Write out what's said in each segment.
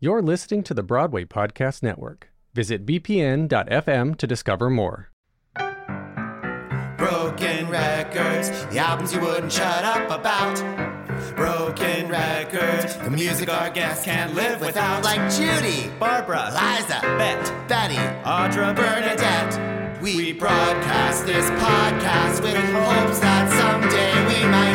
You're listening to the Broadway Podcast Network. Visit bpn.fm to discover more. Broken records, the albums you wouldn't shut up about. Broken records, the music our guests can't live without. Like Judy, Barbara, Liza, Bette, Betty, Audra, Bernadette. We broadcast this podcast with hopes that someday we might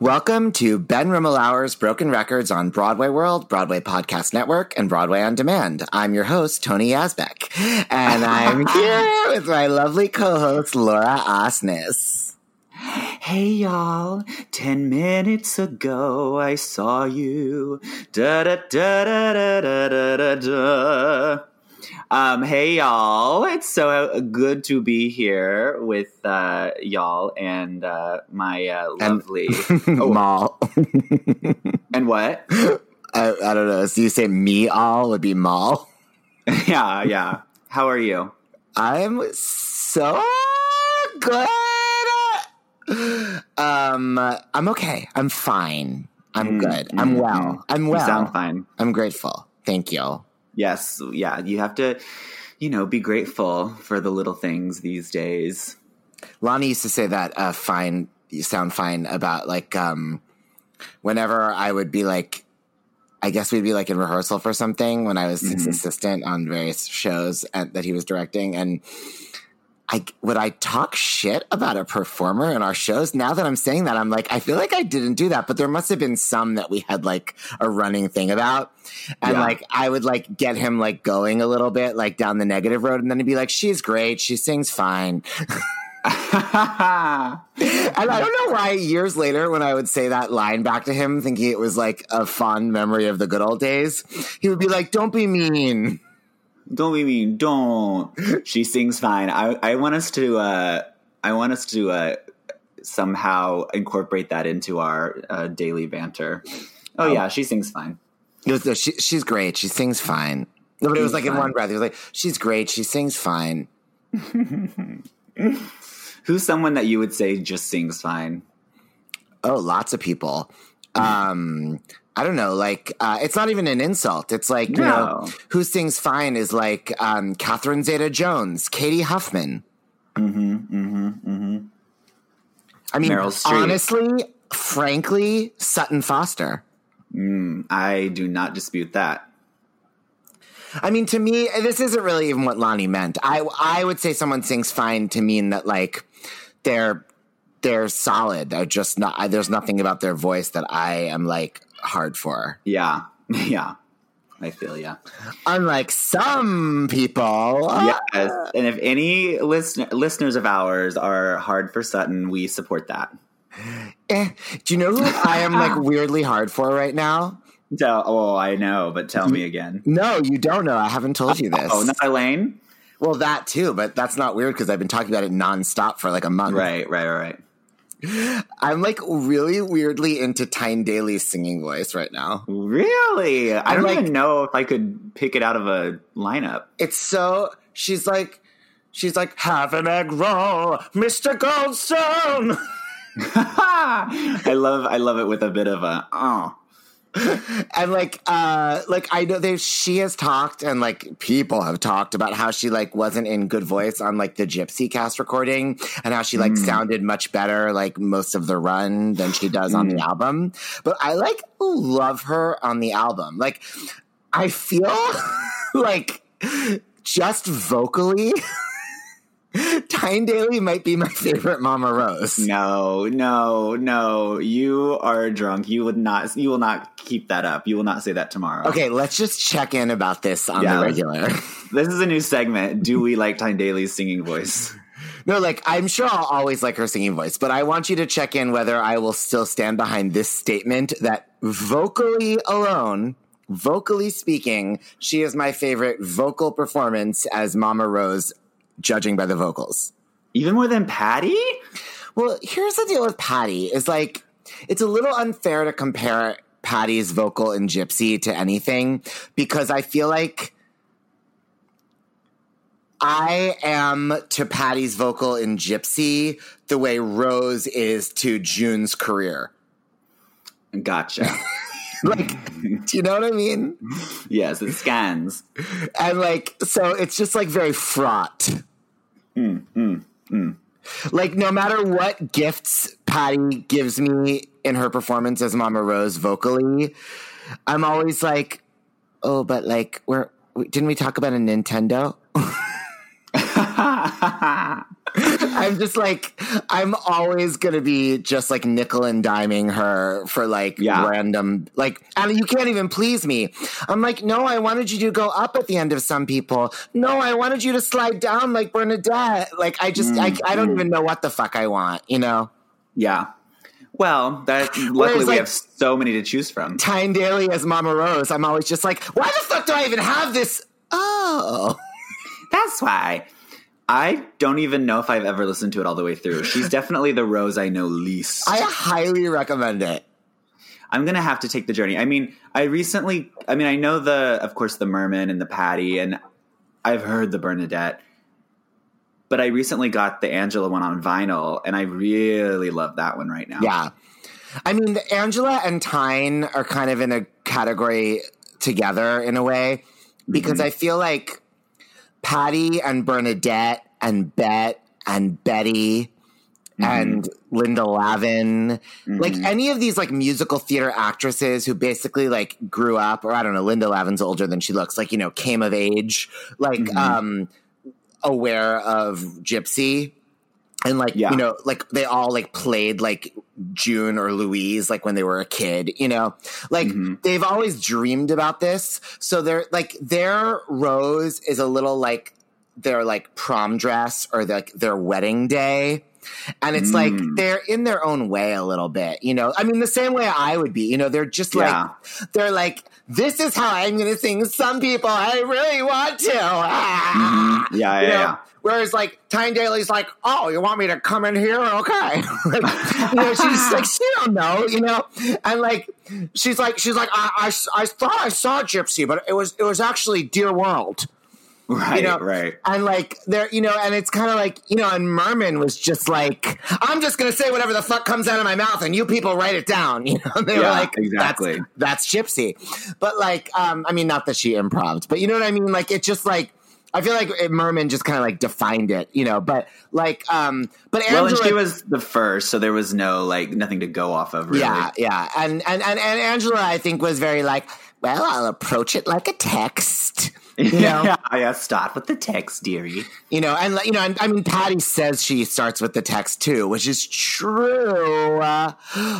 Welcome to Ben Rimalower's Broken Records on Broadway World, Broadway Podcast Network, and Broadway On Demand. I'm your host, Tony Asbeck, and I'm here with my lovely co-host, Laura Osnes. Hey y'all, 10 minutes ago I saw you. Da da da da da da da da. Um, hey y'all, it's so good to be here with uh, y'all and uh, my uh, And- lovely. Mall. and what? I, I don't know. So you say me all would be mall? yeah, yeah. How are you? I'm so good. Um, I'm okay. I'm fine. I'm Mm, good. I'm mm, well. mm. I'm well. You well. sound fine. I'm grateful. Thank you. Yes, yeah. You have to, you know, be grateful for the little things these days. Lonnie used to say that uh, fine, you sound fine about like um, whenever I would be like, I guess we'd be like in rehearsal for something when I was his Mhm. assistant on various shows and, that he was directing, and I would I talk shit about a performer in our shows. Now that I'm saying that, I'm like, I feel like I didn't do that, but there must have been some that we had like a running thing about, and Yeah. like I would like get him like going a little bit like down the negative road, and then he'd be like, "She's great, she sings fine." And I don't know why years later, when I would say that line back to him, thinking it was like a fond memory of the good old days, he would be like, Don't be mean. Don't be mean. Don't. She sings fine. I, I want us to. Uh, I want us to uh, somehow incorporate that into our uh, daily banter. Oh, yeah, she sings fine. It was, she, she's great. She sings fine. No, but it was like in one breath. He was like, She's great. She sings fine. Who's someone that you would say just sings fine? Oh, lots of people. Um, I don't know. Like, uh, it's not even an insult. It's like, you know, who sings fine is like um, Catherine Zeta Jones, Cady Huffman. Mm-hmm. Mm-hmm. Mm-hmm. I mean, honestly, frankly, Sutton Foster. Mm, I do not dispute that. I mean, to me, this isn't really even what Lonnie meant. I I would say someone sings fine to mean that like they're they're solid. They're just not. I, there's nothing about their voice that I am like hard for. Yeah. Yeah. I feel yeah. Unlike some people. Yes. And if any listener, listeners of ours are hard for Sutton, we support that. Eh, do you know who I am like weirdly hard for right now? Tell, oh, I know, but tell me again. No, you don't know. I haven't told you this. Oh, not Elaine? Well, that too, but that's not weird because I've been talking about it nonstop for like a month. Right, right, right, right. I'm like really weirdly into Tyne Daly's singing voice right now. Really? I don't like- even know if I could pick it out of a lineup. It's so she's like she's like have an egg roll, Mr. Goldstone. I love I love it with a bit of a oh. And like uh like I know they she has talked and like people have talked about how she like wasn't in good voice on like the Gypsy cast recording and how she like sounded much better like most of the run than she does on the album. But I like love her on the album. Like I feel like just vocally Tyne Daly might be my favorite Mama Rose. No, no, no. You are drunk. You would not you will not keep that up. You will not say that tomorrow. Okay, let's just check in about this on Yeah, the regular. This is a new segment. Do we like Tyne Daly's singing voice? No, like I'm sure I'll always like her singing voice, but I want you to check in whether I will still stand behind this statement that vocally alone, vocally speaking, she is my favorite vocal performance as Mama Rose, judging by the vocals. Even more than Patti? Well, here's the deal with Patti is like it's a little unfair to compare Patti's vocal in Gypsy to anything because I feel like I am to Patti's vocal in Gypsy the way Rose is to June's career. Gotcha. Like, do you know what I mean? yes, it scans. And like, so it's just like very fraught. Mm, mm, mm. Like, no matter what gifts Patti gives me in her performance as Mama Rose vocally, I'm always like, oh, but like, we're, didn't we talk about a Nintendo? I'm just like, I'm always gonna be just like nickel and diming her for like Yeah. random, like, and you can't even please me. I'm like, no, I wanted you to go up at the end of some people. No, I wanted you to slide down like Bernadette. Like, I just, I, I don't even mm-hmm. know what the fuck I want, you know? Yeah. Well, that luckily Whereas, we like- have so many to choose from. Tyne Daly as Mama Rose, I'm always just like, why the fuck do I even have this? Oh. That's why. I don't even know if I've ever listened to it all the way through. She's definitely the Rose I know least. I highly recommend it. I'm gonna have to take the journey. I mean, I recently, I mean, I know the, of course, the Merman and the Patti, and I've heard the Bernadette, but I recently got the Angela one on vinyl, and I really love that one right now. Yeah. I mean, the Angela and Tyne are kind of in a category together in a way because Mm-hmm. I feel like Patti and Bernadette and Bette and Betty Mm-hmm. and Linda Lavin, like any of these like musical theater actresses who basically like grew up, or I don't know, Linda Lavin's older than she looks, like, you know, came of age, like, Mm-hmm. um, aware of Gypsy and like Yeah. you know like they all like played like june or louise like when they were a kid you know like Mm-hmm. they've always dreamed about this so they're like their rose is a little like their like prom dress or like their wedding day and it's like Mm. they're in their own way a little bit you know i mean the same way i would be you know they're just Yeah. like they're like this is how i'm gonna sing some people i really want to Ah. Yeah, yeah, know? yeah. Whereas like Tyne Daly's like, oh, you want me to come in here? Okay. like, you know, she's like, she don't know, you know? And like, she's like, she's like, I, I, I thought I saw Gypsy, but it was, it was actually Dear World. Right, You know, right. And like there, you know, and it's kind of like, you know, and Merman was just like, I'm just gonna say whatever the fuck comes out of my mouth, and you people write it down. You know, they were like, exactly. That's, that's Gypsy. But like, um, I mean, not that she improved, but you know what I mean. Like, it just like. I feel like Merman just kind of like defined it, you know. But like, um, but Well, and Angela, she was the first, so there was no like nothing to go off of. Really. yeah, yeah, and, and and and Angela, I think, was very like, well, I'll approach it like a text, you know. yeah, yeah. Start with the text, dearie. You know, and you know, and, I mean, Patti says she starts with the text too, which is true. Uh,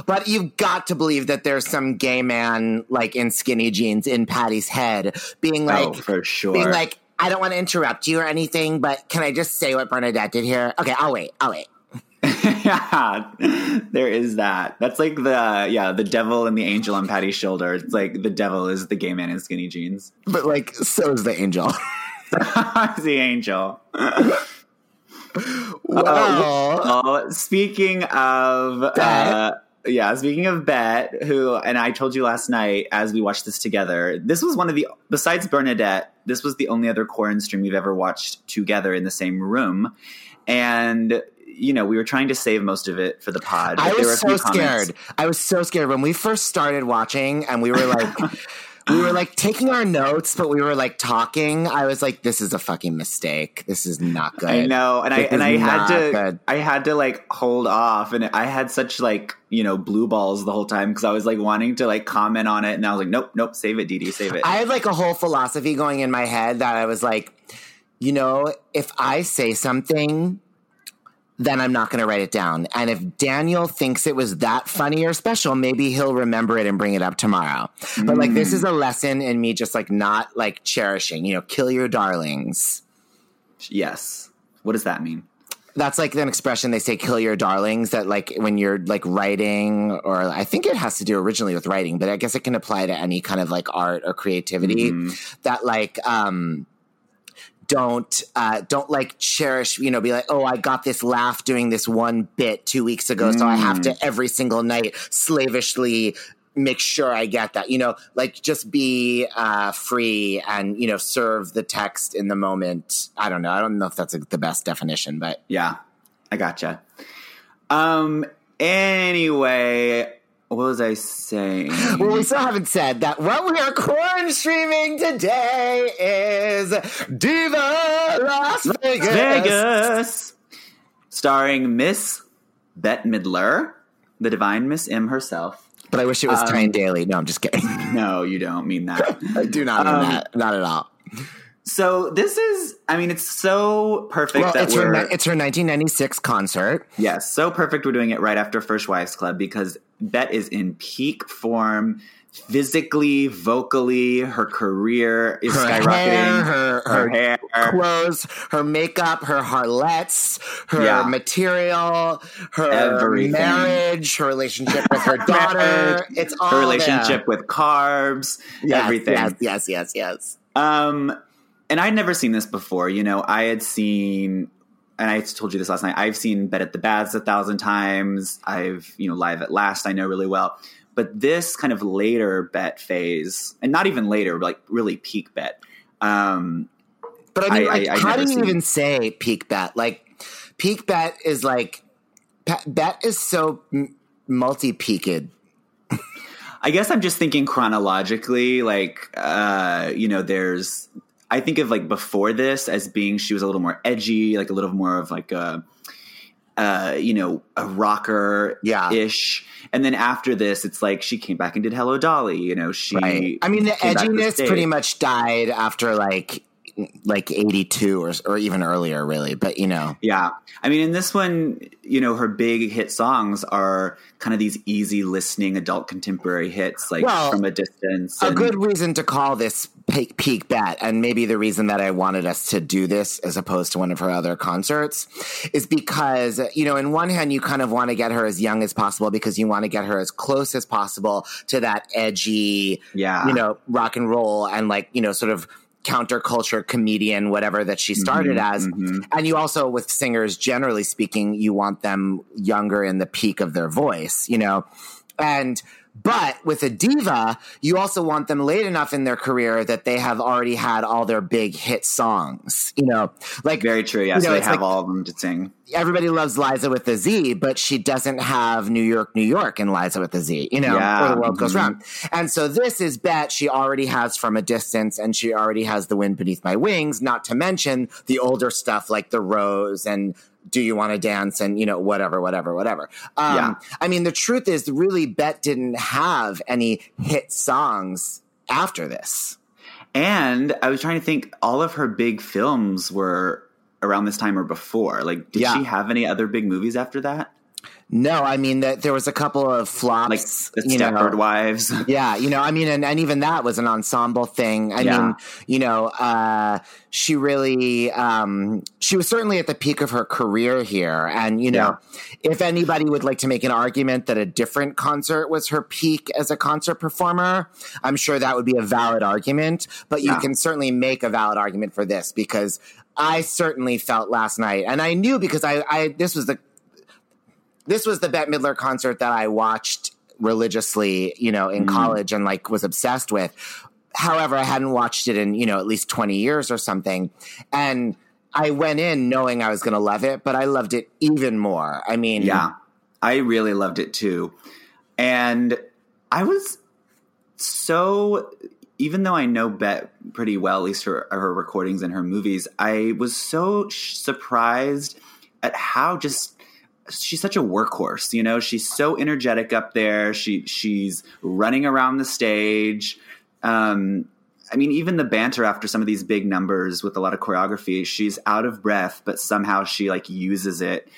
but you've got to believe that there's some gay man like in skinny jeans in Patti's head, being like, oh, for sure. being like, I don't want to interrupt you or anything, but can I just say what Bernadette did here? Okay, I'll wait. I'll wait. yeah, there is that. That's like the yeah, the devil and the angel on Patti's shoulder. It's like the devil is the gay man in skinny jeans. But like, so is the angel. the angel. Wow. Oh, speaking of uh, yeah, speaking of Bette, who and I told you last night as we watched this together. This was one of the besides Bernadette. This was the only other Corin stream we've ever watched together in the same room, and you know we were trying to save most of it for the pod. I there were a was so scared. I was so scared when we first started watching, and we were like, we were like taking our notes, but we were like talking. I was like, this is a fucking mistake. This is not good. I know, and I and I had to good. I had to like hold off, and I had such like you know blue balls the whole time because I was like wanting to like comment on it, and I was like, nope, nope, save it, Dee Dee, save it. I had like a whole philosophy going in my head that I was like, you know, if I say something, then I'm not going to write it down. And if Daniel thinks it was that funny or special, maybe he'll remember it and bring it up tomorrow. But like, this is a lesson in me just like not like cherishing, you know, kill your darlings. yes. What does that mean? That's like an expression they say, kill your darlings, that like when you're like writing, or I think it has to do originally with writing, but I guess it can apply to any kind of like art or creativity that like, um, don't uh, don't like cherish you know be like oh i got this laugh doing this one bit two weeks ago so i have to every single night slavishly make sure I get that. You know, like just be uh, free and you know serve the text in the moment. I don't know. I don't know if that's the best definition, but Yeah, I gotcha. Um. Anyway, what was I saying? well, we still haven't said that what we are corn streaming today is Diva Las Vegas. Vegas, starring Miss Bette Midler, the divine Miss M herself. But I wish it was Um, Tyne Daly. No, I'm just kidding. No, you don't mean that. I do not mean Um, that. Not at all. So this is, I mean, it's so perfect Well, that it's her, we're ni- it's her 1996 concert. yes, so perfect. We're doing it right after First Wives Club because Bette is in peak form, physically, vocally. Her career is Her skyrocketing. hair, her, her her hair. clothes, her makeup, her harlettes, her Yeah. material, her Everything. marriage, her relationship with her daughter. It's all her relationship there. with carbs, Yes, everything. Yes, yes, yes, yes. Um, and I'd never seen this before. You know, I had seen, and I told you this last night. I've seen Bette at the Baths a thousand times. I've you know Live at Last. I know really well. But this kind of later Bette phase, and not even later, like really peak Bette. Um, But I mean, I- like, I- how do you even say peak Bette? Like, peak Bette is like, Bette is so multi-peaked. I guess I'm just thinking chronologically, like, uh, you know, there's, I think of like before this as being she was a little more edgy, like a little more of like a, uh, you know, a rocker Yeah. ish. And then after this, it's like she came back and did Hello Dolly, you know, she, Right. I mean, the came back to edginess pretty much died after like, like 82 or, or even earlier, really. But, you know, Yeah. I mean, in this one, you know, her big hit songs are kind of these easy listening adult contemporary hits, like Well, from a distance. a good reason to call this peak, peak Bette, and maybe the reason that I wanted us to do this as opposed to one of her other concerts is because, you know, in one hand, you kind of want to get her as young as possible because you want to get her as close as possible to that edgy, Yeah. you know, rock and roll and like, you know, sort of counterculture comedian, whatever that she started Mhm, as. mhm. And you also, with singers, generally speaking, you want them younger in the peak of their voice, you know? And, but with a diva, you also want them late enough in their career that they have already had all their big hit songs, you know? Like, Very true. Yes, you know, they have like- all of them to sing. everybody loves Liza with the Z, but she doesn't have New York, New York in Liza with the Z, you know, Yeah, or the world goes mhm. round. And so this is Bette she already has from a distance and she already has the wind beneath my wings, not to mention the older stuff like the rose and do you want to dance and you know whatever whatever whatever um, Yeah. i mean the truth is really Bette didn't have any hit songs after this And I was trying to think, all of her big films were around this time or before. Like, did Yeah. she have any other big movies after that? No i mean that there was a couple of flops Like the you know. Stepford Wives? Yeah, you know, I mean, and, and even that was an ensemble thing. I Yeah. mean, you know, uh, she really, um, she was certainly at the peak of her career here. And, you know, if anybody would like to make an argument that a different concert was her peak as a concert performer, I'm sure that would be a valid argument. But you Yeah. can certainly make a valid argument for this because I certainly felt last night, and I knew because I, I this was the this was the Bette Midler concert that I watched religiously, you know, in mm. college and like was obsessed with. However, I hadn't watched it in, you know, at least 20 years or something. And I went in knowing I was going to love it, but I loved it even more. I mean, Yeah, I really loved it too. And I was so, even though I know Bette pretty well, at least her, her recordings and her movies, I was so sh- surprised at how just she's such a workhorse. You know, she's so energetic up there. She she's running around the stage. Um, I mean, even the banter after some of these big numbers with a lot of choreography, she's out of breath, but somehow she like uses it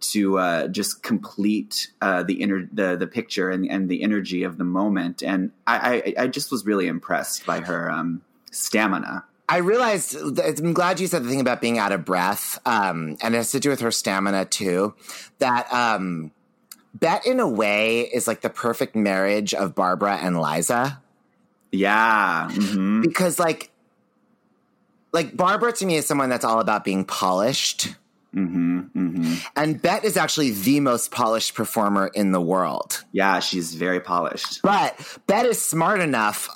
to uh, just complete uh, the inner the the picture and, and the energy of the moment. And I, I I just was really impressed by her um, stamina. I realized, I'm glad you said the thing about being out of breath, um, and it has to do with her stamina too. That um, Bette, in a way, is like the perfect marriage of Barbara and Liza. Yeah. hmm because like like Barbara to me is someone that's all about being polished Mm-hmm, mm-hmm. And Bette is actually the most polished performer in the world. Yeah, she's very polished. But Bette is smart enough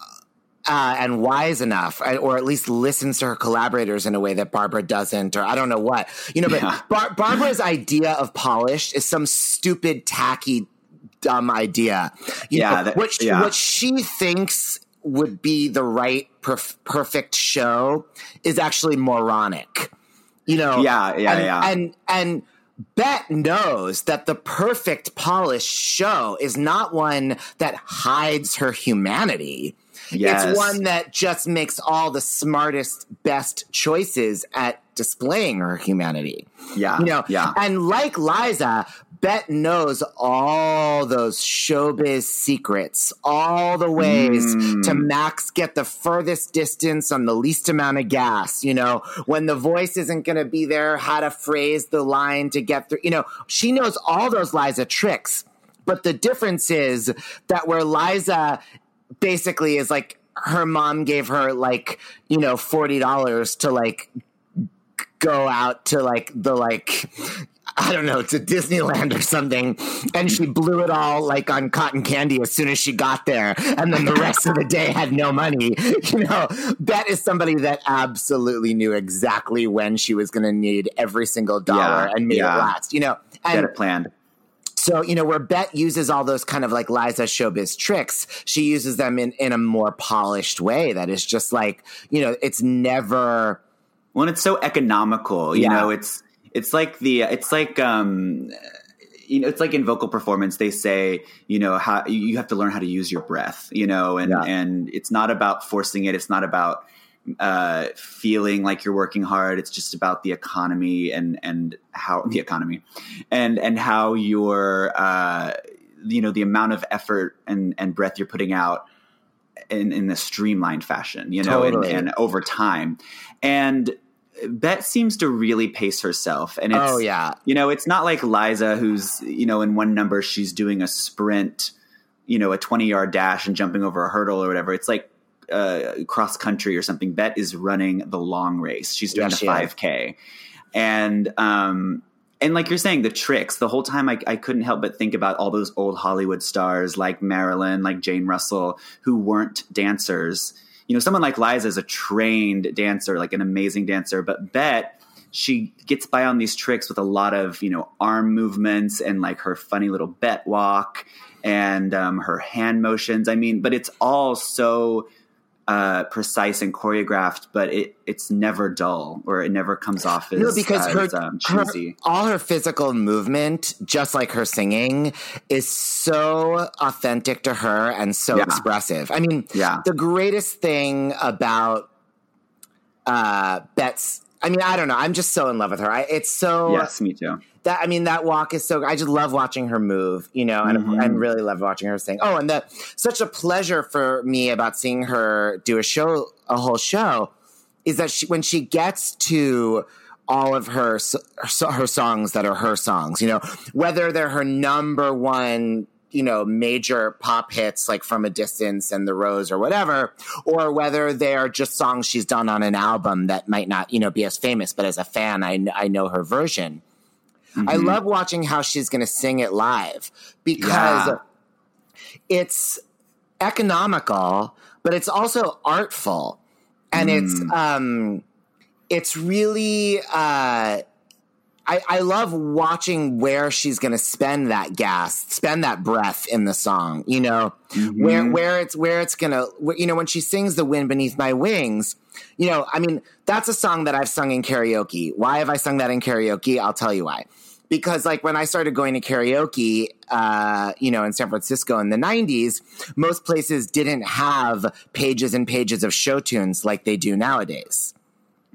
uh, and wise enough, uh, or at least listens to her collaborators in a way that Barbara doesn't, or I don't know what. You know, but Yeah. Bar- Barbara's idea of polished is some stupid, tacky, dumb idea. You Yeah, know, that- what, she, yeah. what she thinks would be the right perf- perfect show is actually moronic. You know, Yeah, yeah, and, yeah. and and Bette knows that the perfect polished show is not one that hides her humanity. Yes. It's one that just makes all the smartest, best choices at displaying her humanity. Yeah, You know, yeah. and like Liza, Bette knows all those showbiz secrets, all the ways Mm. to max get the furthest distance on the least amount of gas. You know, when the voice isn't going to be there, how to phrase the line to get through. You know, she knows all those Liza tricks. But the difference is that where Liza basically is like her mom gave her like, you know, $40 to like go out to like the like I don't know to Disneyland or something, and she blew it all like on cotton candy as soon as she got there, and then the rest of the day had no money. You know, Bette is somebody that absolutely knew exactly when she was going to need every single dollar Yeah, and made yeah. it last. You know, Get and it planned. So, you know, where Bette uses all those kind of like Liza showbiz tricks, she uses them in, in a more polished way that is just like, you know, it's never. Well, it's so economical. You Yeah. know, it's it's like the it's like um you know it's like in vocal performance they say you know how you have to learn how to use your breath you know and Yeah. and it's not about forcing it it's not about uh feeling like you're working hard it's just about the economy and and how the economy and and how your uh you know the amount of effort and and breath you're putting out in in a streamlined fashion you know Totally. and, and over time and Bette seems to really pace herself, and it's Oh, yeah. you know it's not like Liza who's you know in one number she's doing a sprint, you know a twenty yard dash and jumping over a hurdle or whatever. It's like uh, cross country or something. Bette is running the long race. She's doing Yeah, a five k, and um and like you're saying the tricks. The whole time I, I couldn't help but think about all those old Hollywood stars like Marilyn, like Jane Russell, who weren't dancers you know, someone like Liza is a trained dancer, like an amazing dancer, but Bette, she gets by on these tricks with a lot of, you know, arm movements and like her funny little Bette walk and um, her hand motions. I mean, but it's all so uh, precise and choreographed, but it it's never dull or it never comes off as, No, because her, as, um, her- all her physical movement, just like her singing, is so authentic to her and so Yeah. expressive. I mean, Yeah. the greatest thing about uh, Bette's. I mean, I don't know. I'm just so in love with her. I, it's so yes, me too. that I mean that walk is so I just love watching her move, you know, and Mhm. and really love watching her sing. Oh, and the such a pleasure for me about seeing her do a show, a whole show, is that she, when she gets to all of her her songs that are her songs, you know, whether they're her number one you know major pop hits like from a distance and the rose or whatever or whether they are just songs she's done on an album that might not you know be as famous but as a fan i, I know her version I Mhm. love watching how she's going to sing it live because Yeah. it's economical, but it's also artful, and it's Mm. um, it's really. Uh, I, I love watching where she's going to spend that gas, spend that breath in the song. You know, where Mhm. where it's where it's gonna. where- You know, when she sings "The Wind Beneath My Wings," you know, I mean, that's a song that I've sung in karaoke. Why have I sung that in karaoke? I'll tell you why. Because like when I started going to karaoke, uh, you know, in San Francisco in the '90s, most places didn't have pages and pages of show tunes like they do nowadays.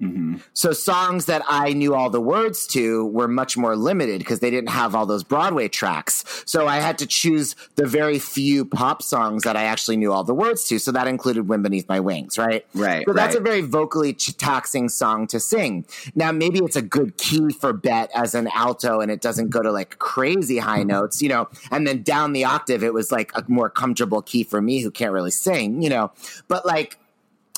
Mhm. So songs that I knew all the words to were much more limited because they didn't have all those Broadway tracks. So I had to choose the very few pop songs that I actually knew all the words to. So that included "Wind Beneath My Wings," right? Right, So that's right. a very vocally ch- taxing song to sing. Now maybe it's a good key for Bette as an alto, and it doesn't go to like crazy high notes, you know. And then down the octave, it was like a more comfortable key for me who can't really sing, you know. But like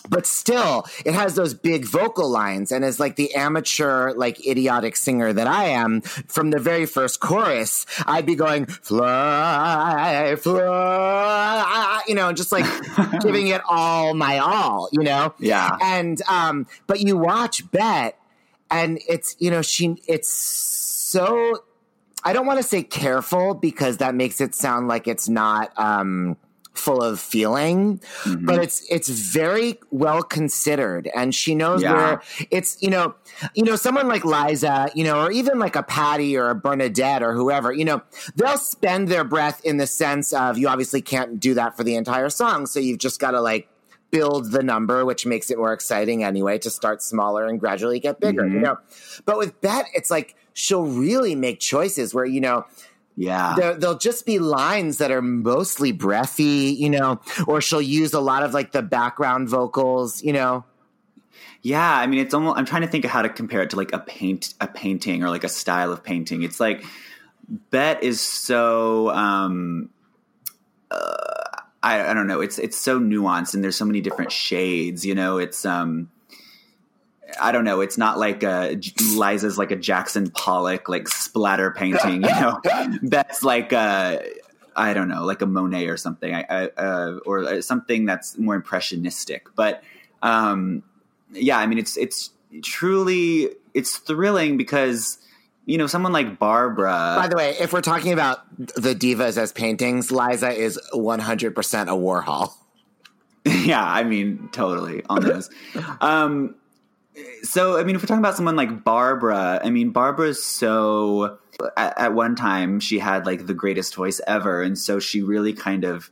but still it has those big vocal lines and as like the amateur like idiotic singer that i am from the very first chorus i'd be going fly fly you know just like giving it all my all you know Yeah. and um but you watch Bette and it's you know she it's so i don't want to say careful because that makes it sound like it's not um full of feeling but mm-hmm. it's it's very well considered and she knows Yeah. where it's you know you know someone like liza you know or even like a Patti or a bernadette or whoever you know they'll spend their breath in the sense of you obviously can't do that for the entire song so you've just got to like build the number which makes it more exciting anyway to start smaller and gradually get bigger you mm-hmm. know? But with Bette it's like she'll really make choices where you know Yeah. there, there'll just be lines that are mostly breathy, you know, or she'll use a lot of like the background vocals, you know. Yeah, I mean, it's almost. I'm trying to think of how to compare it to like a paint, a painting, or like a style of painting. It's like Bette is so. um uh, I, I don't know. It's it's so nuanced, and there's so many different shades. You know, it's um. I don't know. It's not like a Liza's like a Jackson Pollock like splatter painting. You know, that's like a. I don't know, like a Monet or something, I, I, uh, or something that's more impressionistic. But um, yeah, I mean, it's it's truly it's thrilling because you know someone like Barbara. By the way, if we're talking about the divas as paintings, Liza is 100% a Warhol. yeah, I mean, totally on those. um, so, I mean, if we're talking about someone like Barbara, I mean, Barbara's so. At, at one time, she had like the greatest voice ever, and so she really kind of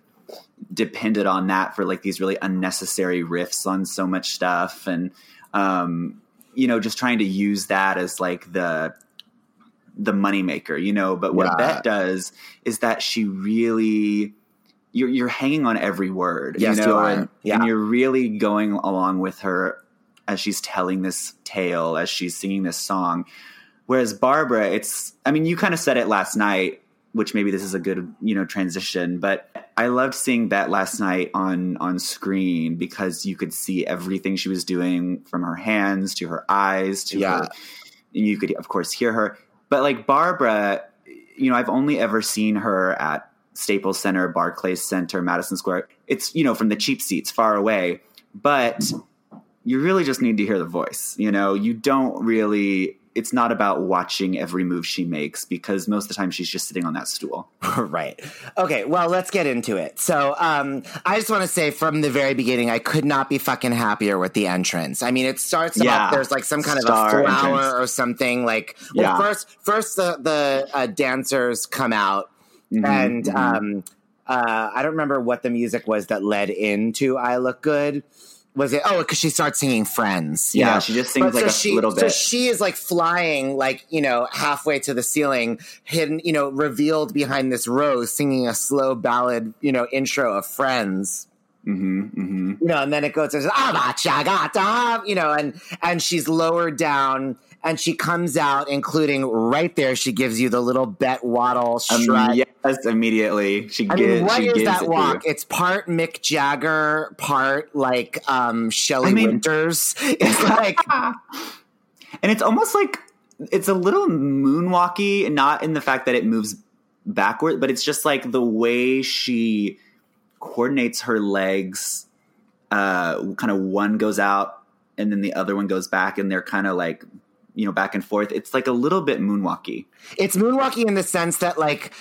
depended on that for like these really unnecessary riffs on so much stuff, and um, you know, just trying to use that as like the the moneymaker, you know. But what Yeah. Bette does is that she really you're you're hanging on every word, Yes, you you know, are. and, Yeah. and you're really going along with her as she's telling this tale, as she's singing this song. Whereas Barbara, it's I mean, you kind of said it last night, which maybe this is a good, you know, transition, but I loved seeing Bette last night on on screen because you could see everything she was doing from her hands to her eyes to Yeah. her and you could of course hear her. But like Barbara, you know, I've only ever seen her at Staples Center, Barclays Center, Madison Square. It's, you know, from the cheap seats far away. But you really just need to hear the voice. You know, you don't really it's not about watching every move she makes because most of the time she's just sitting on that stool. right. Okay, well, let's get into it. So, um, I just want to say from the very beginning, I could not be fucking happier with the entrance. I mean, it starts Yeah. off, there's like some kind Star of a flower entrance. or something. Like, well, Yeah. first, first the, the uh, dancers come out, Mm-hmm, and um, uh, I don't remember what the music was that led into I Look Good. Was it? Oh, because she starts singing Friends. you Yeah, know? she just sings, like, a she, little bit. So she is like flying, like you know, halfway to the ceiling, hidden, you know, revealed behind this rose, singing a slow ballad, you know, intro of Friends. Mm-hmm, mm-hmm. You know, and then it goes, "Ah, chagata," you know, and and she's lowered down, and she comes out, including right there, she gives you the little Bette Waddle strut. Um, yes, immediately. She I gives, mean, what she is gives that it walk? It's part Mick Jagger, part like um Shelley I mean- Winters. It's like And it's almost like it's a little moonwalky, not in the fact that it moves backward, but it's just like the way she coordinates her legs. Uh, kind of one goes out and then the other one goes back, and they're kind of like you know back and forth. It's like a little bit moonwalky. it's moonwalky in the sense that like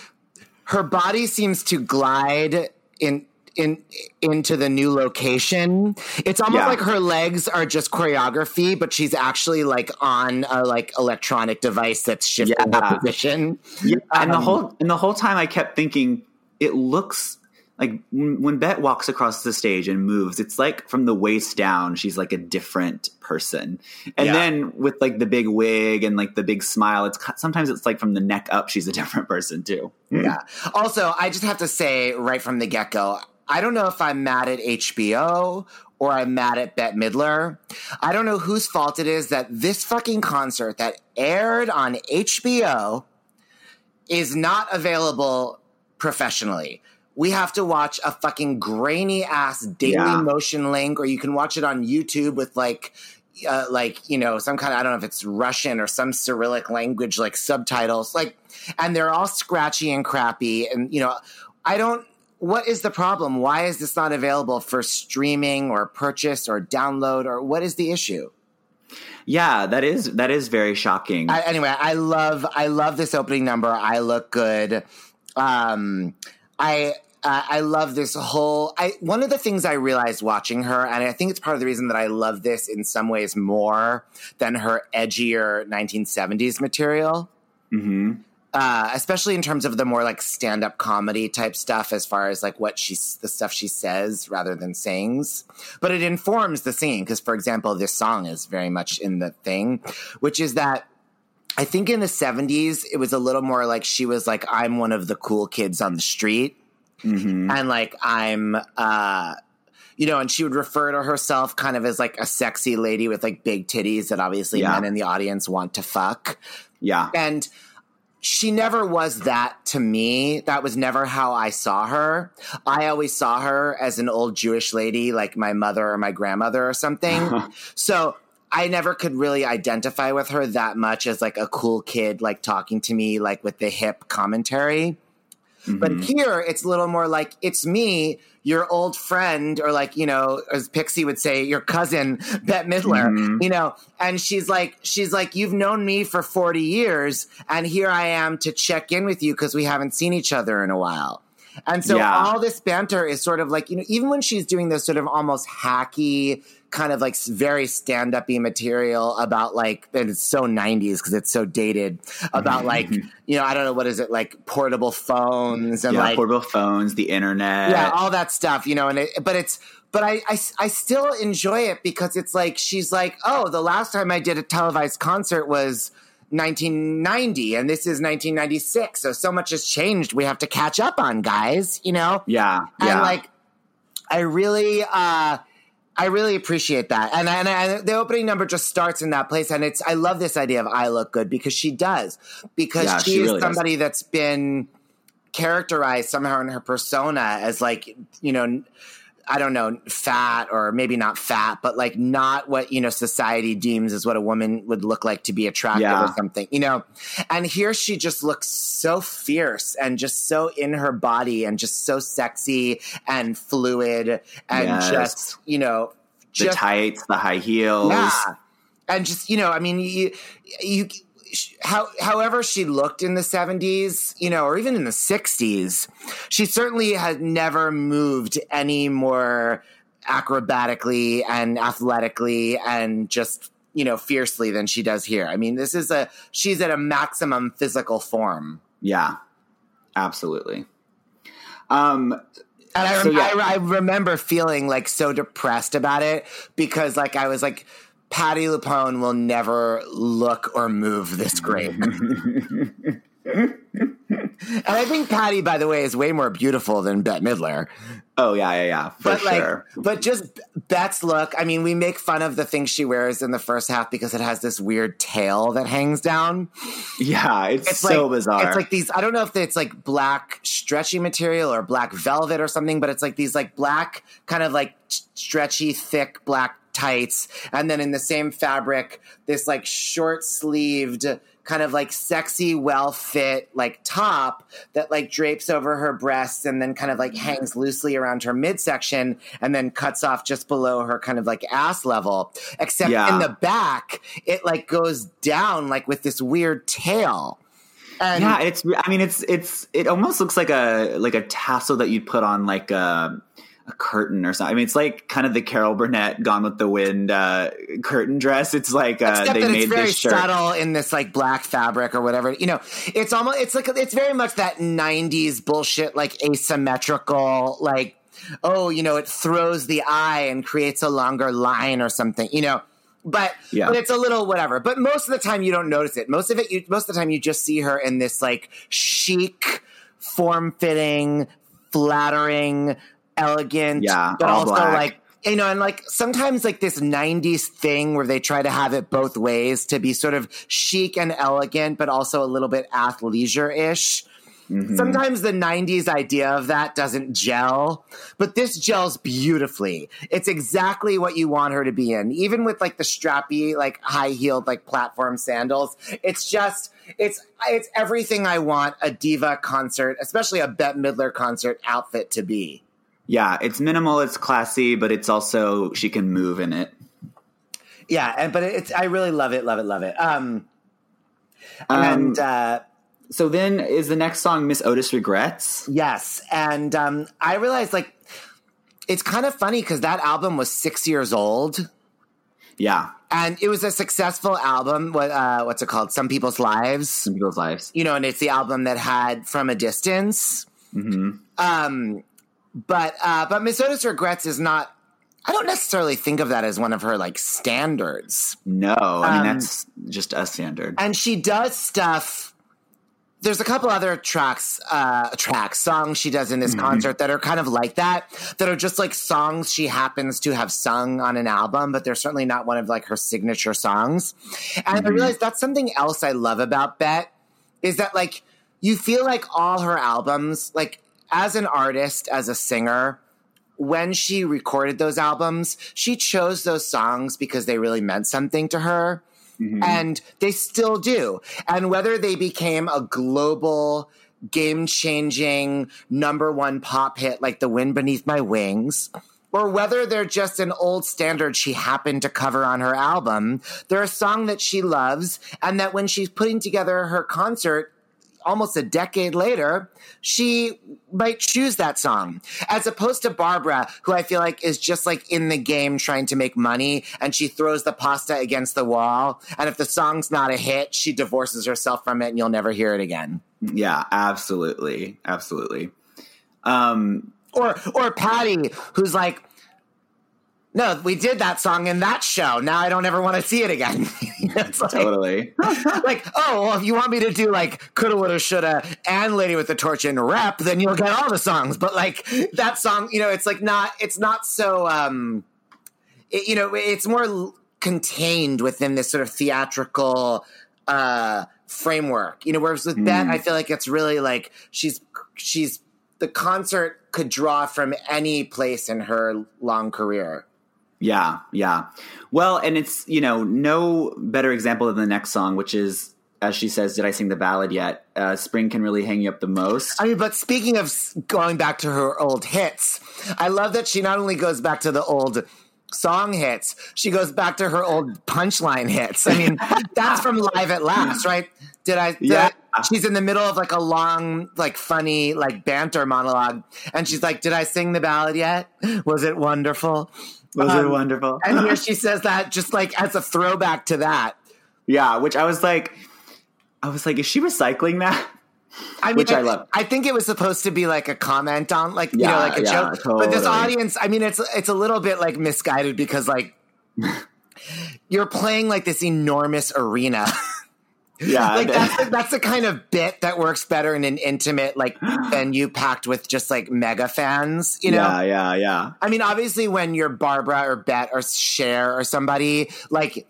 her body seems to glide in in into the new location. It's almost Yeah. like her legs are just choreography, but she's actually like on a like electronic device that's shifting Yeah. position. Yeah, and the Um, whole and the whole time I kept thinking it looks like when when Bet walks across the stage and moves, it's like from the waist down, she's like a different person. And Yeah. then with like the big wig and like the big smile, it's sometimes it's like from the neck up, she's a different person too. Hmm. Yeah. Also, I just have to say right from the get go, I don't know if I'm mad at HBO or I'm mad at Bette Midler. I don't know whose fault it is that this fucking concert that aired on HBO is not available professionally. We have to watch a fucking grainy ass Daily Yeah. Motion link, or you can watch it on YouTube with like, uh, like you know, some kind of I don't know if it's Russian or some Cyrillic language like subtitles, like, and they're all scratchy and crappy, and you know, I don't. What is the problem? Why is this not available for streaming or purchase or download or what is the issue? Yeah, that is that is very shocking. I, anyway, I love I love this opening number. I look good. Um, I uh, I love this whole. I one of the things I realized watching her, and I think it's part of the reason that I love this in some ways more than her edgier 1970s material. hmm Uh, especially in terms of the more like stand-up comedy type stuff, as far as like what she's the stuff she says rather than sings, but it informs the singing. Because, for example, this song is very much in the thing, which is that I think in the 70s, it was a little more like she was like, I'm one of the cool kids on the street. hmm And like, I'm, uh, you know, and she would refer to herself kind of as like a sexy lady with like big titties that obviously Yeah. men in the audience want to fuck. Yeah. And she never was that to me. That was never how I saw her. I always saw her as an old Jewish lady, like my mother or my grandmother or something. so I never could really identify with her that much as like a cool kid, like talking to me, like with the hip commentary. But Mhm. here, it's a little more like it's me, your old friend, or like you know, as Pixie would say, your cousin Bette Midler. Mhm. You know, and she's like, she's like, you've known me for forty years, and here I am to check in with you because we haven't seen each other in a while. And so Yeah. all this banter is sort of like you know, even when she's doing this sort of almost hacky kind of like very stand up y material about like, and it's so 90s because it's so dated about like, you know, I don't know, what is it, like portable phones and yeah, like, portable phones, the internet. yeah, all that stuff, you know, and it, but it's, but I, I, I still enjoy it because it's like, she's like, oh, the last time I did a televised concert was 1990 and this is 1996. So, so much has changed. We have to catch up on, guys, you know? yeah, And yeah. like, I really, uh, I really appreciate that, and, and and the opening number just starts in that place, and it's I love this idea of I look good because she does, because Yeah, she, she is really does. somebody that's been characterized somehow in her persona as like you know I don't know fat or maybe not fat, but like not what you know society deems as what a woman would look like to be attractive Yeah. or something, you know. And here she just looks so fierce and just so in her body and just so sexy and fluid and Yes. just you know the tights, the high heels. yeah, and just you know, I mean, you you. How, however she looked in the 70s, you know, or even in the 60s, she certainly had never moved any more acrobatically and athletically and just, you know, fiercely than she does here. I mean, this is a, she's at a maximum physical form. Yeah, absolutely. Um, And I, So, yeah. I, I remember feeling like so depressed about it because, like, I was like, Patti LuPone will never look or move this great. and I think Patti, by the way, is way more beautiful than Bette Midler. oh yeah, yeah, yeah, for But like, sure. but just Bette's look. I mean, we make fun of the things she wears in the first half because it has this weird tail that hangs down. yeah, it's, It's so like, bizarre. It's like these. I don't know if it's like black stretchy material or black velvet or something, but it's like these like black kind of like stretchy, thick black tights, and then in the same fabric, this like short sleeved. Kind of like sexy, well fit, like top that like drapes over her breasts and then kind of like mm-hmm. hangs loosely around her midsection and then cuts off just below her kind of like ass level. Except Yeah. in the back, it like goes down like with this weird tail. And yeah, it's. I mean, it's it's. It almost looks like a like a tassel that you'd put on like a a curtain or something. I mean, it's like kind of the Carol Burnett Gone with the Wind uh, curtain dress. It's like uh, except they that made it's very this shirt. subtle in this like black fabric or whatever. You know, it's almost it's like it's very much that '90s bullshit, like asymmetrical, like oh, you know, it throws the eye and creates a longer line or something. You know. But Yeah. but it's a little whatever. But most of the time you don't notice it. Most of it you most of the time you just see her in this like chic, form fitting, flattering, elegant, Yeah, but also black. like you know, and like sometimes like this 90s thing where they try to have it both ways to be sort of chic and elegant, but also a little bit athleisure ish. Mm-hmm. sometimes the 90s idea of that doesn't gel, but this gels beautifully. It's exactly what you want her to be in. Even with like the strappy, like high heeled, like platform sandals. It's just, it's, it's everything I want a diva concert, especially a Bette Midler concert outfit to be. Yeah, it's minimal, it's classy, but it's also she can move in it. Yeah, and but it's I really love it, love it, love it. Um, Um, and uh, So then is the next song Miss Otis Regrets? yes, and um, I realized like it's kind of funny because that album was six years old, Yeah, and it was a successful album. What uh, what's it called? Some people's lives. some people's lives. You know, and it's the album that had "From a Distance." hmm Um, but uh, but Miss Otis regrets is not. I don't necessarily think of that as one of her like standards. No, I mean Um, that's just a standard. and she does stuff. There's a couple other tracks, uh, tracks, songs she does in this concert that are kind of like that, that are just like songs she happens to have sung on an album, but they're certainly not one of like her signature songs. And I realized that's something else I love about Bette is that like you feel like all her albums, like as an artist, as a singer, when she recorded those albums, she chose those songs because they really meant something to her. Mm-hmm. And they still do. And whether they became a global, game changing number one pop hit like The Wind Beneath My Wings, or whether they're just an old standard she happened to cover on her album, they're a song that she loves. And that when she's putting together her concert, almost a decade later, she might choose that song. As opposed to Barbara, who I feel like is just like in the game trying to make money and she throws the pasta against the wall. And if the song's not a hit, she divorces herself from it and you'll never hear it again. yeah, absolutely, absolutely. Um, Or or Patti, who's like, no, we did that song in that show. Now I don't ever want to see it again. like, totally. like, oh, well, if you want me to do like coulda, woulda, shoulda, and Lady with the Torch in rep, then you'll get all the songs. But like that song, you know, it's like not, it's not so, um, it, you know, it's more l- contained within this sort of theatrical uh framework. You know, whereas with Bette, I feel like it's really like she's she's the concert could draw from any place in her long career. Yeah, yeah. Well, and it's, you know, no better example than the next song, which is, as she says, Did I Sing the Ballad Yet? Uh, Spring can really hang you up the most. I mean, but speaking of going back to her old hits, I love that she not only goes back to the old song hits, she goes back to her old punchline hits. I mean, that's from Live at Last, right? Did I? Did Yeah. I- she's in the middle of like a long, like funny, like banter monologue, and she's like, "Did I sing the ballad yet? Was it wonderful?" Was it Um, wonderful? And here she says that just like as a throwback to that. yeah, which I was like, I was like, is she recycling that? I mean, Which I love. I think it was supposed to be like a comment on, like you Yeah, know, like a yeah, joke. But this audience, I mean, it's it's a little bit like misguided because like you're playing like this enormous arena. Yeah, like that's the, that's the kind of bit that works better in an intimate like venue packed with just like mega fans. You know, yeah, yeah, yeah. I mean, obviously, when you're Barbara or Bette or Cher or somebody, like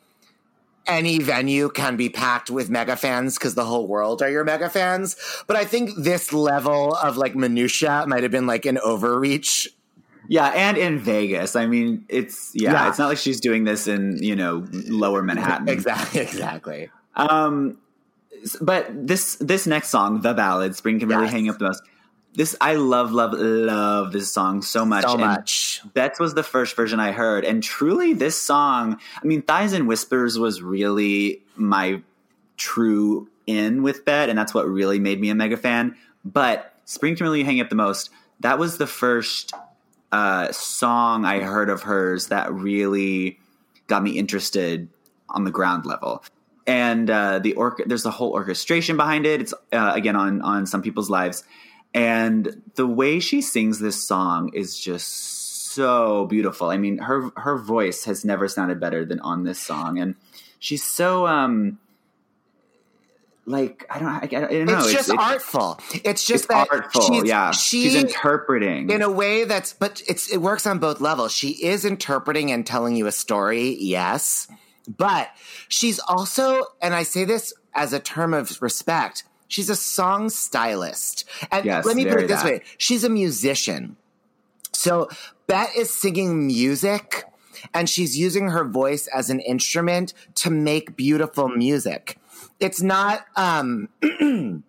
any venue can be packed with mega fans because the whole world are your mega fans. But I think this level of like minutia might have been like an overreach. Yeah, and in Vegas. I mean, it's yeah, Yeah. it's not like she's doing this in, you know, lower Manhattan. Exactly. Exactly. Um, but this this next song, the ballad, "Spring Can Really Yes. Hang Up the Most." This I love, love, love this song so much. So And much. Was the first version I heard, and truly, this song. I mean, "Thighs and Whispers" was really my true in with Bette, and that's what really made me a mega fan. But "Spring Can Really Hang Up the Most." That was the first uh, song I heard of hers that really got me interested on the ground level. And uh, the orc- there's a whole orchestration behind it. It's uh, again on on some people's lives, and the way she sings this song is just so beautiful. I mean, her her voice has never sounded better than on this song, and she's so um like I don't I, I don't know. it's just artful. It's just it's that artful. she's, yeah, she, she's interpreting. in a way that's but it's it works on both levels she is interpreting and telling you a story yes but she's also and i say this as a term of respect she's a song stylist. And Yes, let me put it this that. way she's a musician. So Bette is singing music and she's using her voice as an instrument to make beautiful music. It's not, um, you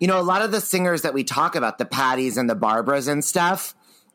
know, a lot of the singers that we talk about, the Pattis and the Barbaras and stuff,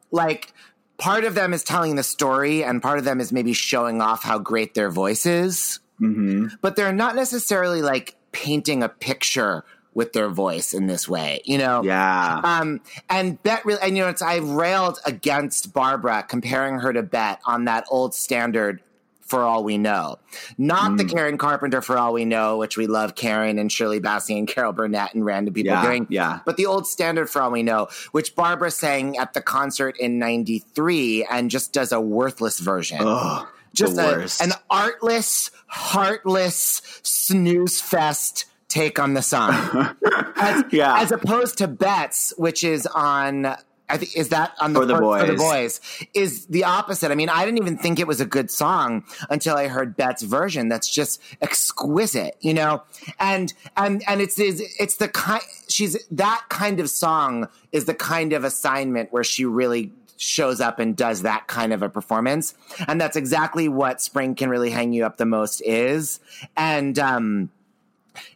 like part of them is telling the story and part of them is maybe showing off how great their voice is hmm but they're not necessarily like painting a picture with their voice in this way, you know? Yeah. Um, and Bette really, and you know, it's, I railed against Barbara comparing her to Bette on that old standard for all we know. Not the mm. Karen Carpenter for all we know, which we love Karen and Shirley Bassey and Carol Burnett and random people Yeah, doing. yeah. But the old standard for all we know, which Barbara sang at the concert in 93 and just does a worthless version Ugh, just a, an artless, heartless snooze fest take on the song. as, Yeah. as opposed to Bette's, which is on. I think is that on the For the fir- for the Boys. boys is the opposite. I mean, I didn't even think it was a good song until I heard Bette's version. That's just exquisite, you know. And and and it's it's, it's the kind she's that kind of song is the kind of assignment where she really shows up and does that kind of a performance and that's exactly what spring can really hang you up the most is and um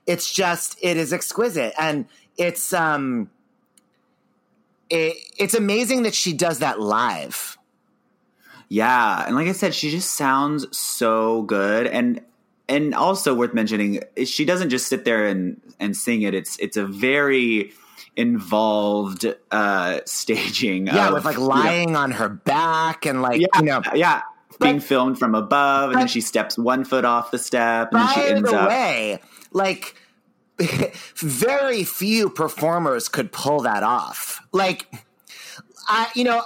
it's just it is exquisite and it's um it, it's amazing that she does that live Yeah, and like I said, she just sounds so good, and and also worth mentioning, she doesn't just sit there and and sing it. It's it's a very involved uh staging. yeah of, with like you know, lying on her back and like yeah, you know yeah, being But- filmed from above, and then she steps one foot off the step, and then she ends the up. way like very few performers could pull that off. Like I, you know,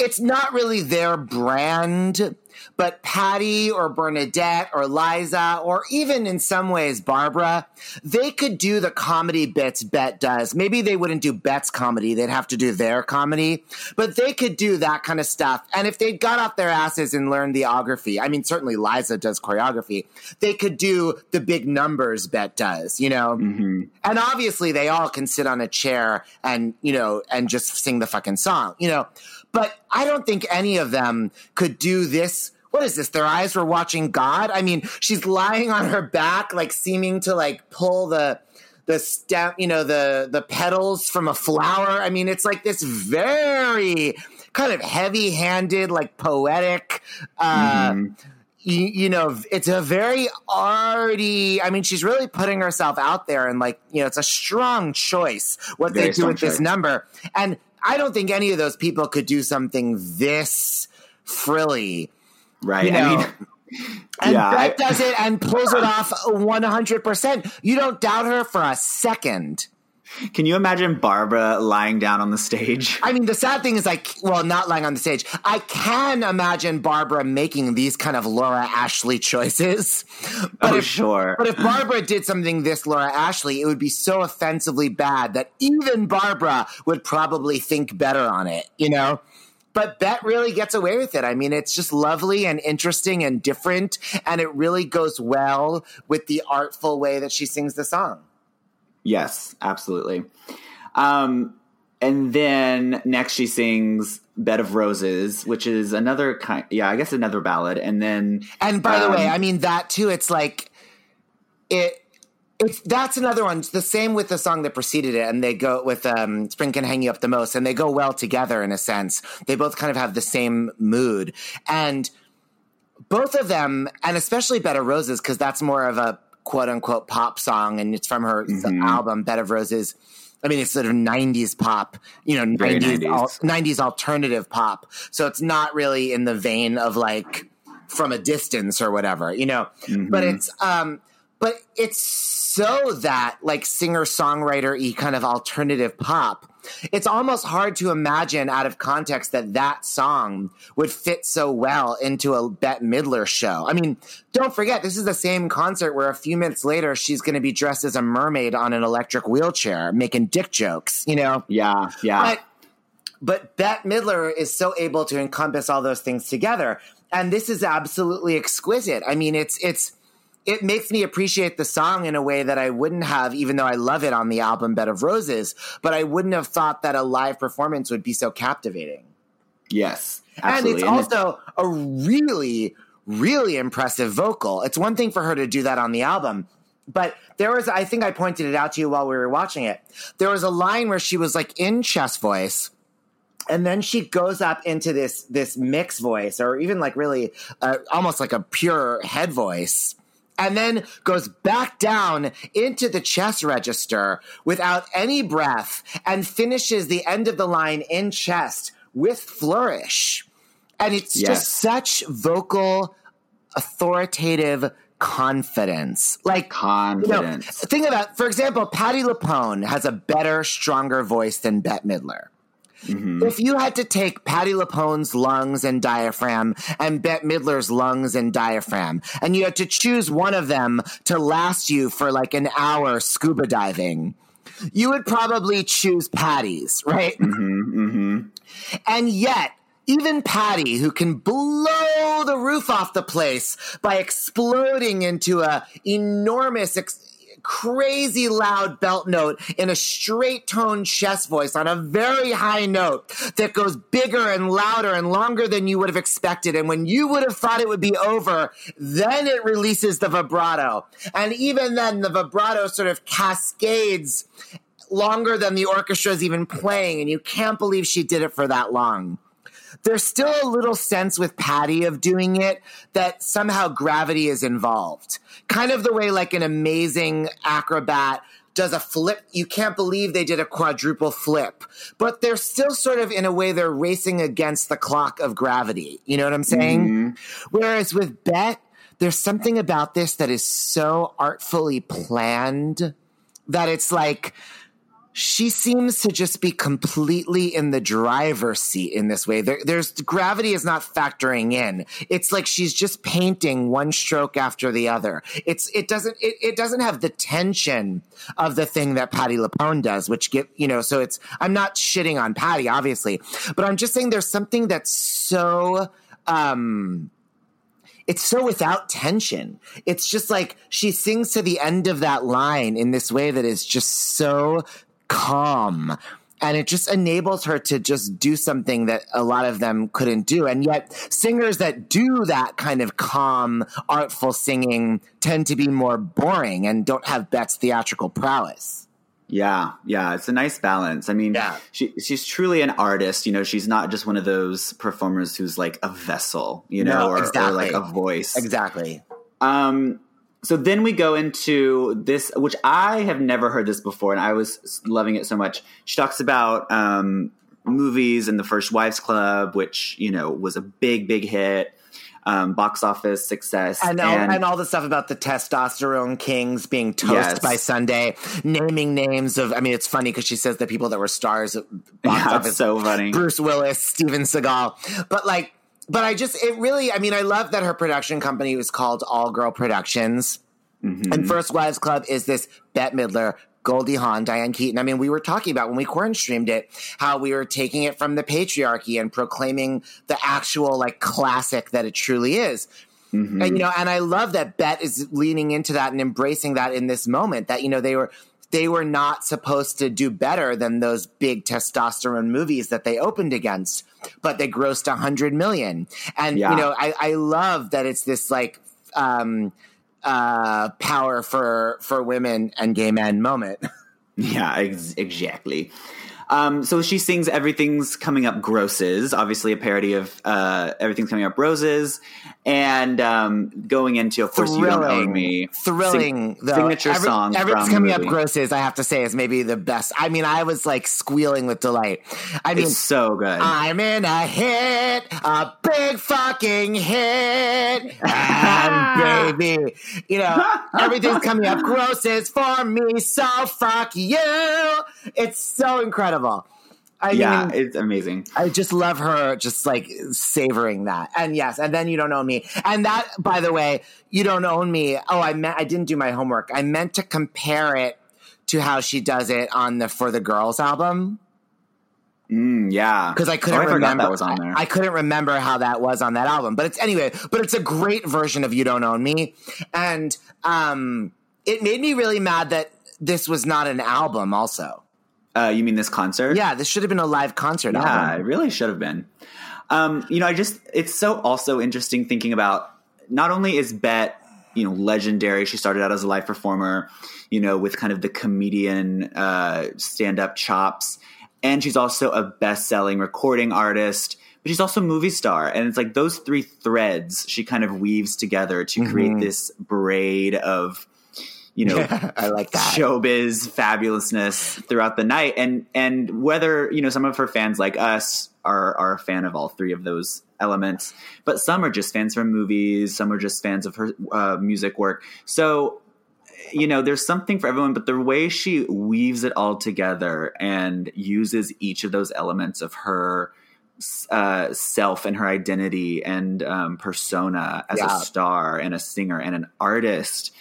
it's not really their brand, but Patti or Bernadette or Liza or even in some ways Barbara, they could do the comedy bits Bette does. Maybe they wouldn't do Bette's comedy, they'd have to do their comedy, but they could do that kind of stuff. And if they got off their asses and learned the I mean, certainly Liza does choreography, they could do the big numbers Bette does, you know? Mm-hmm. And obviously they all can sit on a chair and, you know, and just sing the fucking song, you know. But I don't think any of them could do this. What is this? Their eyes were watching God? I mean, she's lying on her back, like seeming to like pull the the stem, you know, the the petals from a flower. I mean, it's like this very kind of heavy-handed, like poetic uh you, you know, it's a very arty. I mean, she's really putting herself out there, and like, you know, it's a strong choice what Very they do with this number. And I don't think any of those people could do something this frilly. Right. You know, I mean, And Yeah, Bette I- does it and pulls it off 100%. You don't doubt her for a second. can you imagine Barbara lying down on the stage? I mean, the sad thing is, like, well, not lying on the stage. I can imagine Barbara making these kind of Laura Ashley choices. But oh, if, sure. But if Barbara did something this Laura Ashley, it would be so offensively bad that even Barbara would probably think better on it, you know? But Bette really gets away with it. I mean, it's just lovely and interesting and different, and it really goes well with the artful way that she sings the song. Yes, absolutely. Um, and then next she sings "Bed of Roses," which is another kind. Yeah, I guess another ballad. And then And by the way, Um, I mean that too. It's like it. It's that's another one. It's the same with the song that preceded it, and they go with um, "Spring Can Hang You Up the Most," and they go well together in a sense. They both kind of have the same mood, and both of them, and especially "Bed of Roses" because that's more of a quote unquote pop song, and it's from her album "Bed of Roses." I mean, it's sort of '90s pop, you know, Very '90s 90s. al- 90s alternative pop. So it's not really in the vein of like from a distance or whatever, you know. But it's um but it's so that like singer songwriter y kind of alternative pop. It's almost hard to imagine out of context that that song would fit so well into a Bette Midler show. I mean, don't forget, this is the same concert where a few minutes later she's going to be dressed as a mermaid on an electric wheelchair making dick jokes, you know? yeah, yeah, But but Bette Midler is so able to encompass all those things together, and this is absolutely exquisite. I mean, it's it's it makes me appreciate the song in a way that I wouldn't have, even though I love it on the album Bed of Roses, but I wouldn't have thought that a live performance would be so captivating. Yes, And absolutely. it's also a really, really impressive vocal. It's one thing for her to do that on the album, but there was, I think I pointed it out to you while we were watching it. There was a line where she was like in chest voice. And then she goes up into this this mix voice, or even like really uh, almost like a pure head voice, and then goes back down into the chest register without any breath, and finishes the end of the line in chest with flourish. And it's Yes. just such vocal, authoritative confidence. Like, you know, confidence. think about, for example, Patti LuPone has a better, stronger voice than Bette Midler. Mm-hmm. If you had to take Patti LuPone's lungs and diaphragm and Bette Midler's lungs and diaphragm, and you had to choose one of them to last you for like an hour scuba diving, you would probably choose Patti's, right? Mm-hmm, mm-hmm. And yet, even Patti, who can blow the roof off the place by exploding into a enormous, ex- crazy loud belt note in a straight tone chest voice on a very high note that goes bigger and louder and longer than you would have expected. And when you would have thought it would be over, then it releases the vibrato. And even then, the vibrato sort of cascades longer than the orchestra is even playing, and you can't believe she did it for that long. There's still a little sense with Patti of doing it that somehow gravity is involved. Kind of the way like an amazing acrobat does a flip. You can't believe they did a quadruple flip, but they're still sort of in a way they're racing against the clock of gravity. You know what I'm saying? Mm-hmm. Whereas with Bette, there's something about this that is so artfully planned that it's like she seems to just be completely in the driver's seat in this way. There, there's gravity is not factoring in. It's like she's just painting one stroke after the other. It's it doesn't it, it doesn't have the tension of the thing that Patti LuPone does, which get you know. So it's I'm not shitting on Patti, obviously, but I'm just saying there's something that's so. um it's so without tension. It's just like she sings to the end of that line in this way that is just so calm. And it just enables her to just do something that a lot of them couldn't do. And yet, singers that do that kind of calm, artful singing tend to be more boring and don't have Bette's theatrical prowess. Yeah, yeah, it's a nice balance. I mean, Yeah. she she's truly an artist. You know, she's not just one of those performers who's like a vessel, you know, No, or, or like a voice. Exactly. Um, so then we go into this, which I have never heard this before, and I was loving it so much. She talks about um, movies and the First Wives Club, which you know was a big, big hit, um, box office success, And, all, and all the stuff about the testosterone kings being toast Yes. by Sunday, naming names of. I mean, it's funny because she says the people that were stars at box yeah, office so funny. Bruce Willis, Steven Seagal. But like, but I just, it really, I mean, I love that her production company was called All Girl Productions. Mm-hmm. And First Wives Club is this Bette Midler, Goldie Hawn, Diane Keaton. I mean, we were talking about when we quarantine streamed it, how we were taking it from the patriarchy and proclaiming the actual like classic that it truly is. Mm-hmm. And you know, and I love that Bette is leaning into that and embracing that in this moment. That you know they were they were not supposed to do better than those big testosterone movies that they opened against, but they grossed a hundred million. And Yeah. you know, I, I love that it's this like um, uh, power for for women and gay men moment. Yeah, ex- exactly. Um, so she sings "Everything's Coming Up Grosses," obviously a parody of uh, "Everything's Coming Up Roses," and um, going into, of course, "You Don't Own Me," thrilling, Sing- though. signature Every- song. Everything's from coming up grosses. I have to say is maybe the best. I mean, I was like squealing with delight. I mean, It's so good. I'm in a hit, a big fucking hit, and baby, you know everything's coming up grosses for me. So fuck you. It's so incredible. I yeah, mean, it's amazing. I just love her just like savoring that. And yes, and then you don't own me. And that, by the way, you don't own me. Oh, I meant I didn't do my homework. I meant to compare it to how she does it on the For the Girls album. Mm, yeah, because I couldn't Oh, I remember that was on there. I, I couldn't remember how that was on that album. But it's anyway, but it's a great version of You Don't Own Me. And um it made me really mad that this was not an album also. Uh, you mean this concert? Yeah, this should have been a live concert Yeah, album. it really should have been. Um, you know, I just it's so also interesting thinking about not only is Bette, you know, legendary. She started out as a live performer, you know, with kind of the comedian uh, stand-up chops, and she's also a best-selling recording artist. But she's also a movie star, and it's like those three threads she kind of weaves together to create this braid of, you know, I like that. showbiz fabulousness throughout the night and and whether you know some of her fans like us are are a fan of all three of those elements but some are just fans from movies some are just fans of her uh, music work so you know there's something for everyone but the way she weaves it all together and uses each of those elements of her uh, self and her identity and um, persona as Yeah. a star and a singer and an artist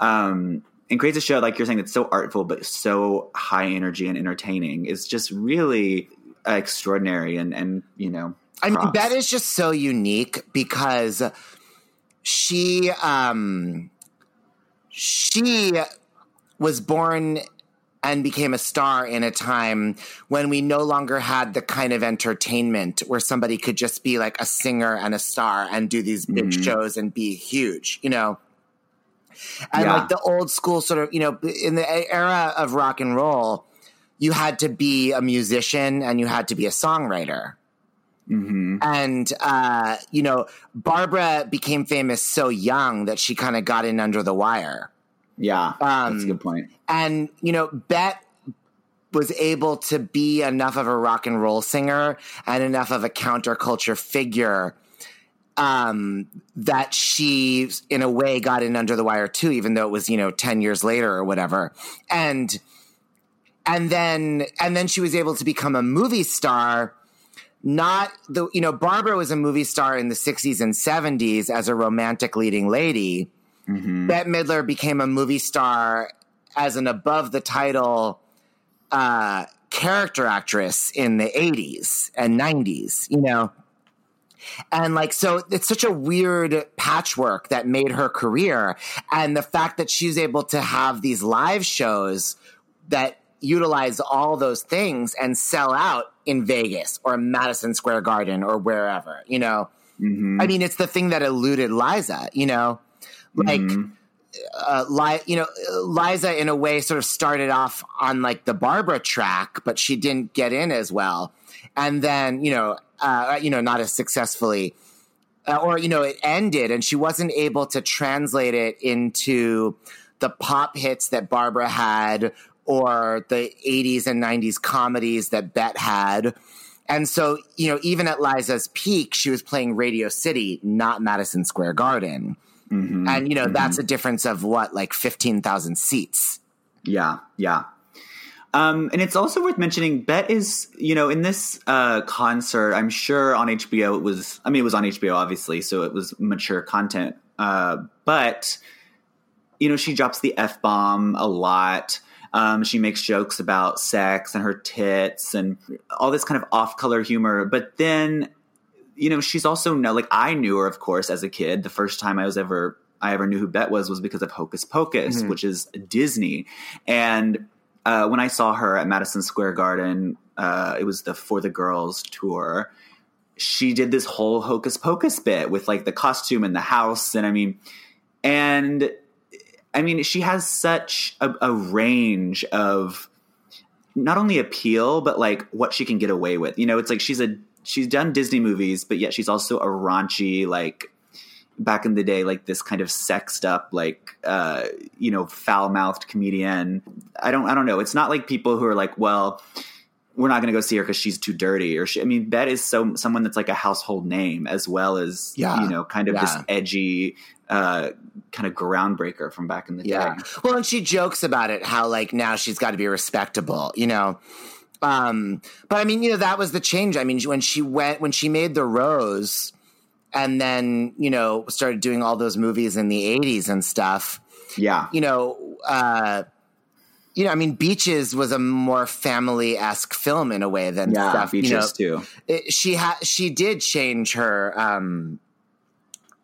um, and creates a show like you're saying that's so artful but so high energy and entertaining is just really extraordinary and and you know I mean, props. Bette is just so unique because she um she was born and became a star in a time when we no longer had the kind of entertainment where somebody could just be like a singer and a star and do these big Mhm. shows and be huge, you know. And Yeah. like the old school sort of, you know, in the era of rock and roll, you had to be a musician and you had to be a songwriter. Mhm. And, uh, you know, Barbara became famous so young that she kind of got in under the wire. yeah Um, that's a good point. point And, you know, Bette was able to be enough of a rock and roll singer and enough of a counterculture figure um, that she, in a way, got in under the wire too, even though it was, you know, 10 years later or whatever. And, and then, and then she was able to become a movie star not the you know Barbara was a movie star in the 60s and 70s as a romantic leading lady. Mhm. Bette Midler became a movie star as an above the title uh, character actress in the 80s and 90s, you know. And like, so it's such a weird patchwork that made her career. And the fact that she's able to have these live shows that utilize all those things and sell out in Vegas or Madison Square Garden or wherever, you know. Mhm. I mean, it's the thing that eluded Liza, you know, like, Mhm. Uh, Li- you know, Liza in a way sort of started off on like the Barbara track, but she didn't get in as well, and then you know, uh, you know, not as successfully, uh, or you know, it ended, and she wasn't able to translate it into the pop hits that Barbara had or the 80s and 90s comedies that Bette had. And so, you know, even at Liza's peak, she was playing Radio City, not Madison Square Garden. Mhm. And, you know, that's a difference of what, like 15,000 seats. Yeah, yeah. Um, and it's also worth mentioning. Bette is, you know, in this uh, concert. I'm sure on HBO it was. I mean, it was on HBO, obviously, so it was mature content. Uh, but you know, she drops the f bomb a lot. Um, she makes jokes about sex and her tits and all this kind of off color humor. But then, you know, she's also no like I knew her, of course, as a kid. The first time I was ever I ever knew who Bette was was because of Hocus Pocus, Mhm. which is Disney. And uh, when I saw her at Madison Square Garden, uh, it was the For the Girls tour. She did this whole Hocus Pocus bit with like the costume and the house, and I mean, and I mean, she has such a, a range of not only appeal, but like what she can get away with. You know, it's like she's a she's done Disney movies, but yet she's also a raunchy like back in the day like this kind of sexed up like uh you know foul-mouthed comedian i don't i don't know it's not like people who are like well we're not going to go see her because she's too dirty or she, i mean Bette is so someone that's like a household name as well as Yeah. you know kind of this edgy uh kind of groundbreaker from back in the Yeah. day Well, and she jokes about it, how like now she's got to be respectable, you know. Um, but I mean, you know, that was the change. I mean, when she went, when she made The Rose and then, you know, started doing all those movies in the 80s and stuff, yeah you know, uh, you know, I mean, Beaches was a more family esque film in a way than Yeah, stuff. Beaches you know, too. it, she had she did change her um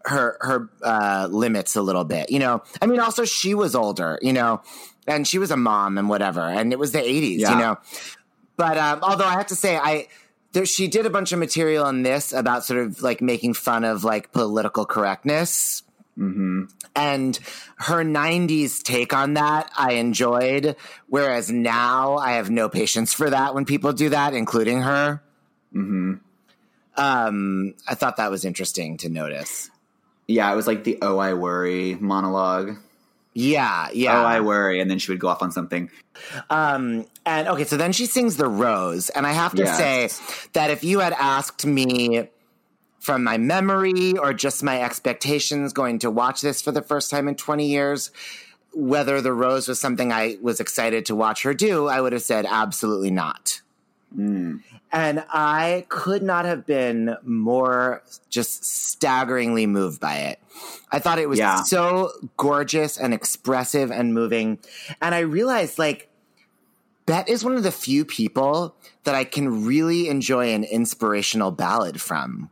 her her uh limits a little bit you know i mean also she was older you know and she was a mom and whatever and it was the 80s Yeah. you know but um although i have to say i there, she did a bunch of material on this about sort of like making fun of like political correctness hmm and her 90s take on that I enjoyed. Whereas now I have no patience for that when people do that, including her. hmm Um, I thought that was interesting to notice. Yeah, it was like the "Oh I Worry" monologue. Yeah, yeah. Oh, I worry, and then she would go off on something. Um, and okay, so then she sings The Rose. And I have to Yes. say that if you had asked me from my memory or just my expectations going to watch this for the first time in 20 years, whether The Rose was something I was excited to watch her do, I would have said absolutely not. Mm. And I could not have been more just staggeringly moved by it. I thought it was Yeah. so gorgeous and expressive and moving. And I realized, like, Bette is one of the few people that I can really enjoy an inspirational ballad from.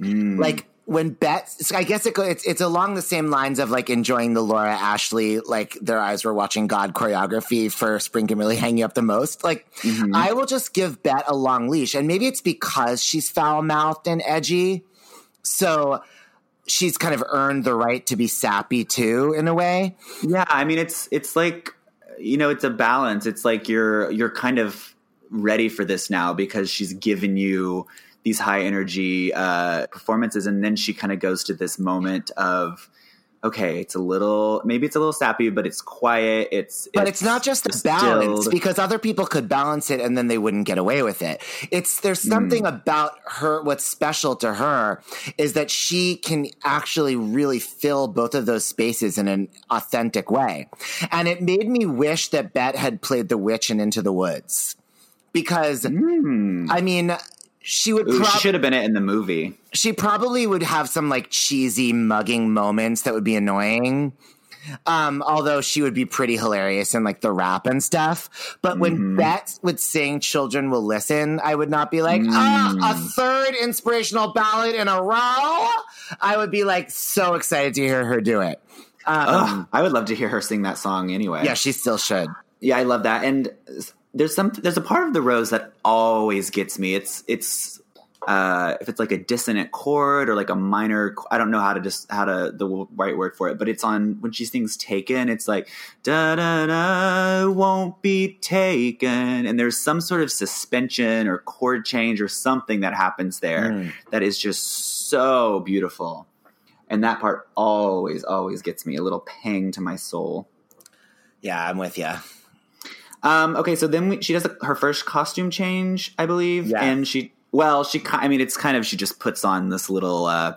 Mm. Like, when Bette, I guess it it's it's along the same lines of like enjoying the Laura Ashley, like their eyes were watching God choreography for Spring can really hang you up the most. Like, Mhm. I will just give Bette a long leash. And maybe it's because she's foul mouthed and edgy. So she's kind of earned the right to be sappy too, in a way. Yeah, I mean it's it's like you know, it's a balance. It's like you're you're kind of ready for this now because she's given you these high energy uh performances and then she kind of goes to this moment of okay, it's a little maybe it's a little sappy, but it's quiet. It's But it's, not just the distilled. balance because other people could balance it and then they wouldn't get away with it. It's there's something about her what's special to her is that she can actually really fill both of those spaces in an authentic way. And it made me wish that Bette had played the witch in Into the Woods. Because Mm. I mean she would Ooh, prob- she should have been it in the movie. she probably would have some like cheesy mugging moments that would be annoying. Um, although she would be pretty hilarious in like the rap and stuff. But when Mhm. Bette would sing Children Will Listen, I would not be like, ah, a third inspirational ballad in a row. I would be like so excited to hear her do it. Um, Ugh, I would love to hear her sing that song anyway. yeah, she still should. Yeah, I love that. And there's some there's a part of the rose that always gets me. It's it's uh, if it's like a dissonant chord or like a minor. I don't know how to just how to the right word for it, but it's on when she sings "Taken." It's like da da da won't be taken, and there's some sort of suspension or chord change or something that happens there Mm. that is just so beautiful. And that part always, always gets me a little pang to my soul. Yeah, I'm with you. Um, okay, so then we, she does a, her first costume change, I believe, Yeah. and she well, she I mean, it's kind of she just puts on this little uh,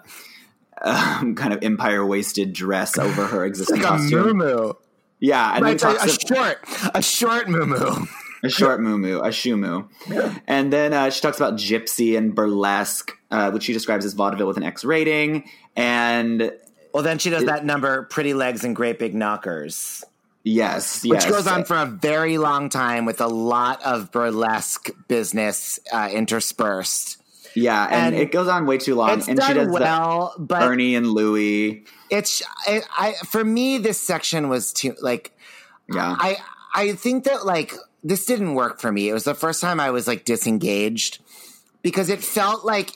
um, kind of empire waisted dress over her existing Like a costume. moo Yeah, and Right, then a, a of- short, a short moo a short moo a shumu, and then uh, she talks about gypsy and burlesque, uh, which she describes as vaudeville with an X rating, and Well, then she does that number, Pretty Legs and Great Big Knockers. Yes, which yes, goes on for a very long time with a lot of burlesque business uh, interspersed. yeah, and, and it goes on way too long, and she does well, the but Ernie and Louie, it's I, I for me this section was too like yeah, I I think that like this didn't work for me. It was the first time I was like disengaged because it felt like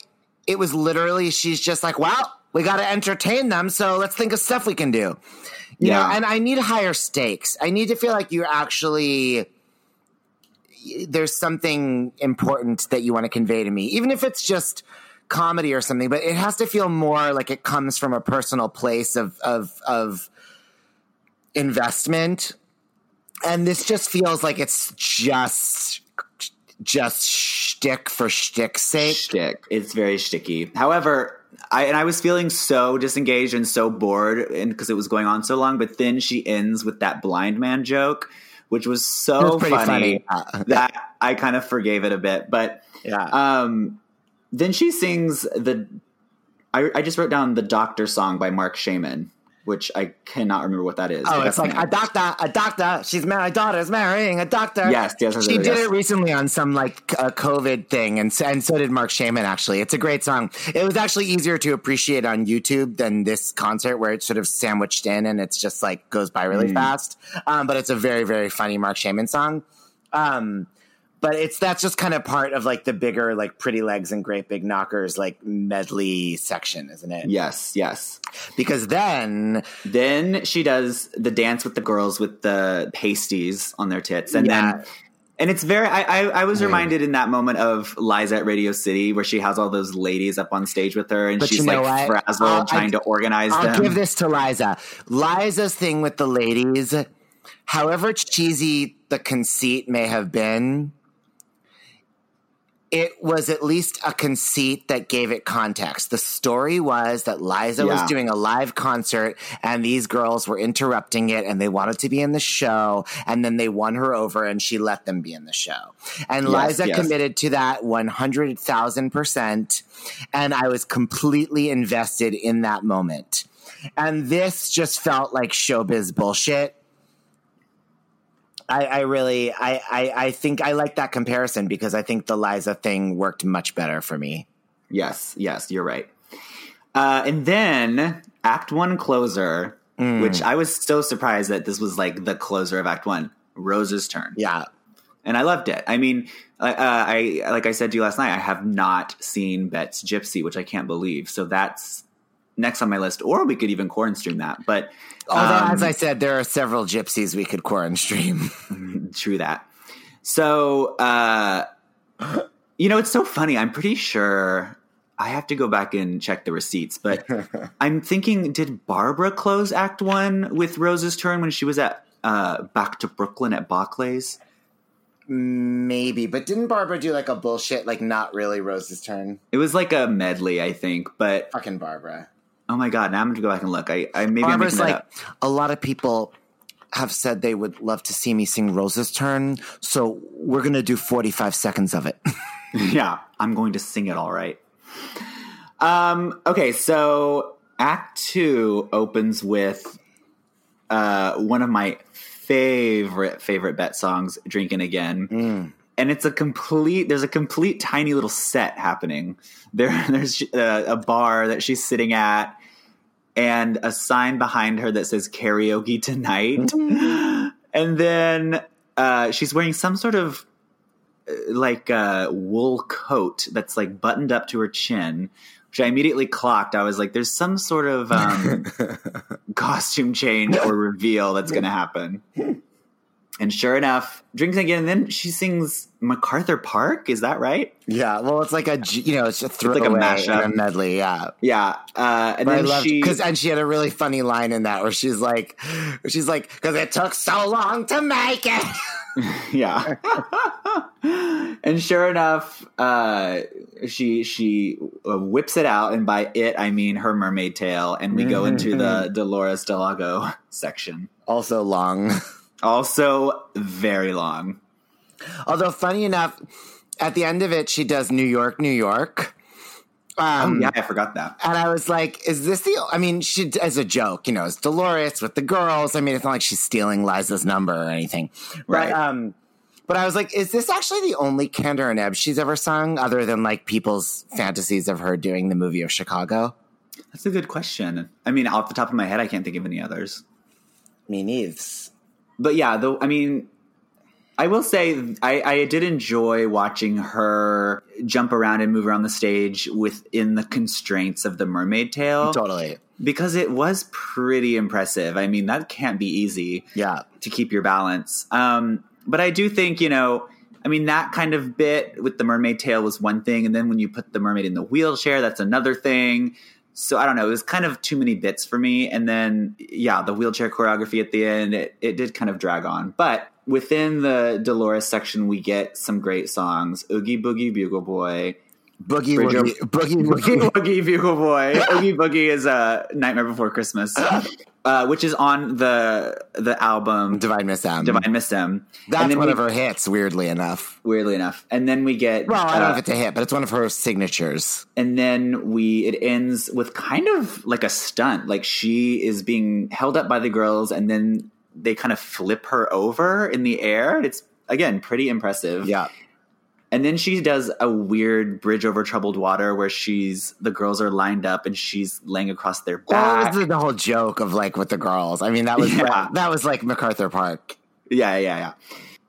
it was literally she's just like, well, we got to entertain them, so let's think of stuff we can do. You Yeah. know, and I need higher stakes. I need to feel like you're actually there's something important that you want to convey to me, even if it's just comedy or something. But it has to feel more like it comes from a personal place of of of investment. And this just feels like it's just just shtick for shtick's sake. shtick. It's very sticky. However, I and I was feeling so disengaged and so bored, and because it was going on so long. But then she ends with that blind man joke, which was so was funny, funny. That I kind of forgave it a bit. But yeah. um, then she sings the. I, I just wrote down the Doctor song by Marc Shaiman. Which I cannot remember what that is. Oh, it's like a doctor, a doctor. She's married. My daughter's marrying a doctor. Yes, yes, yes, She yes, did it recently on some like a COVID thing, and so, and so did Marc Shaiman. Actually, it's a great song. It was actually easier to appreciate on YouTube than this concert, where it's sort of sandwiched in and it's just like goes by really Mm. fast. Um, but it's a very very funny Marc Shaiman song. Um, but it's that's just kind of part of like the bigger like Pretty Legs and Great Big Knockers like medley section, isn't it? Yes, yes. Because then Then she does the dance with the girls with the pasties on their tits, and Yeah. then and it's very. I, I, I was hmm. reminded in that moment of Liza at Radio City, where she has all those ladies up on stage with her, and But she's you know like what? frazzled, I'll- trying I- to organize I'll them. give this to Liza. Liza's thing with the ladies, however cheesy the conceit may have been, it was at least a conceit that gave it context. The story was that Liza was doing a live concert and these girls were interrupting it and they wanted to be in the show and then they won her over and she let them be in the show. And Yes, Liza yes. committed to that 100,000% and I was completely invested in that moment. And this just felt like showbiz bullshit. I, I really, I, I, I think I like that comparison because I think the Liza thing worked much better for me. Yes, yes, you're right. Uh, and then Act One closer, Mm. which I was so surprised that this was like the closer of Act One, Rose's turn. Yeah. and I loved it. I mean, uh, I like I said to you last night, I have not seen Bette's Gypsy, which I can't believe. So that's next on my list, or we could even corn stream that. But Although, um, as I said, there are several gypsies we could quarantine stream. true that. So uh, you know, it's so funny. I'm pretty sure. I have to go back and check the receipts, but I'm thinking, did Barbara close Act One with Rose's turn when she was at uh, back to Brooklyn at Barclays? Maybe, but didn't Barbara do like a bullshit, like not really Rose's turn? It was like a medley, I think, but Fucking Barbara. Oh my god! Now I'm going to go back and look. I, I maybe I'm Barbara's making that like, up. a lot of people have said they would love to see me sing Rose's turn, so we're going to do 45 seconds of it. yeah, I'm going to sing it all right. Um. Okay, so Act Two opens with uh one of my favorite favorite Bette songs, "Drinking Again." And it's a complete. There's a complete tiny little set happening. There, there's a, a bar that she's sitting at, and a sign behind her that says "Karaoke tonight." and then uh, she's wearing some sort of uh, like uh, wool coat that's like buttoned up to her chin, which I immediately clocked. I was like, "There's some sort of um, costume change or reveal that's going to happen." And sure enough, drinks again. And then she sings MacArthur Park. Is that right? yeah, well, it's like a you know, it's a like a mashup. and a medley, yeah. Yeah. Uh, and But then loved she. because and she had a really funny line in that where she's like, she's like, because it took so long to make it. yeah. and sure enough, uh, she she uh, whips it out, and by it I mean her mermaid tail, and we go into the Dolores Delago section. also long. Also, very long. Although funny enough, at the end of it, she does New York, New York. Um, oh yeah, I forgot that. And I was like, is this the, I mean, she, as a joke, you know, it's Dolores with the girls. I mean, it's not like she's stealing Liza's number or anything. Right. But, um, but I was like, is this actually the only Kander and Ebb she's ever sung other than like people's fantasies of her doing the movie of Chicago? That's a good question. I mean, off the top of my head, I can't think of any others. Me neither. But yeah, though I mean, I will say I, I did enjoy watching her jump around and move around the stage within the constraints of the mermaid tail Totally. because it was pretty impressive. I mean, that can't be easy Yeah. to keep your balance. Um, but I do think you know. I mean, that kind of bit with the mermaid tail was one thing, and then when you put the mermaid in the wheelchair, that's another thing. So I don't know. It was kind of too many bits for me. And then, yeah, the wheelchair choreography at the end, it, it did kind of drag on. But within the Dolores section, we get some great songs Oogie Boogie Bugle Boy, Boogie Bridge Woogie, Boogie Woogie. Boogie Bugle Boy. Oogie Boogie is a Nightmare Before Christmas, uh, which is on the the album Divine Miss M. Divine Miss M. That's one we, of her hits, weirdly enough. weirdly enough, and then we get Well, I don't know uh, if it's a hit, but it's one of her signatures. and then we it ends with kind of like a stunt like she is being held up by the girls and then they kind of flip her over in the air it's again pretty impressive Yeah. And then she does a weird bridge over troubled water where she's the girls are lined up and she's laying across their back that was the whole joke of like with the girls. I mean, that was Yeah. that was like MacArthur Park. yeah yeah yeah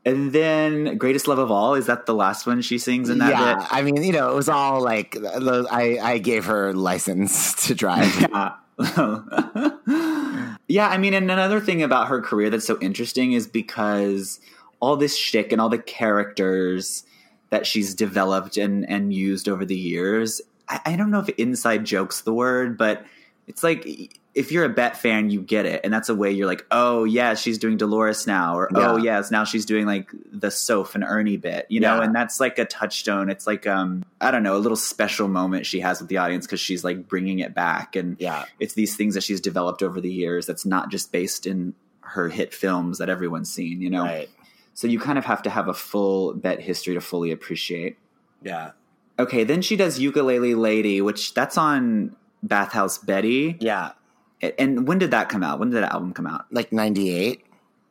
and then greatest love of all is that the last one she sings in that yeah, bit I mean, you know, it was all like I I gave her license to drive. Yeah. yeah, I mean, and another thing about her career that's so interesting is because all this shtick and all the characters that she's developed and, and used over the years. I, I don't know if inside joke's the word, but it's like if you're a Bette fan, you get it. And that's a way you're like, oh, yeah, she's doing Dolores now. Or, oh, Yeah. yes, now she's doing like the Soph and Ernie bit, you know? Yeah. And that's like a touchstone. It's like, um, I don't know, a little special moment she has with the audience because she's like bringing it back. And Yeah. it's these things that she's developed over the years that's not just based in her hit films that everyone's seen, you know? Right. So you kind of have to have a full Bette history to fully appreciate. Yeah. Okay, then she does Ukulele Lady, which that's on Bathhouse Betty. Yeah. And when did that come out? When did that album come out? Like 98.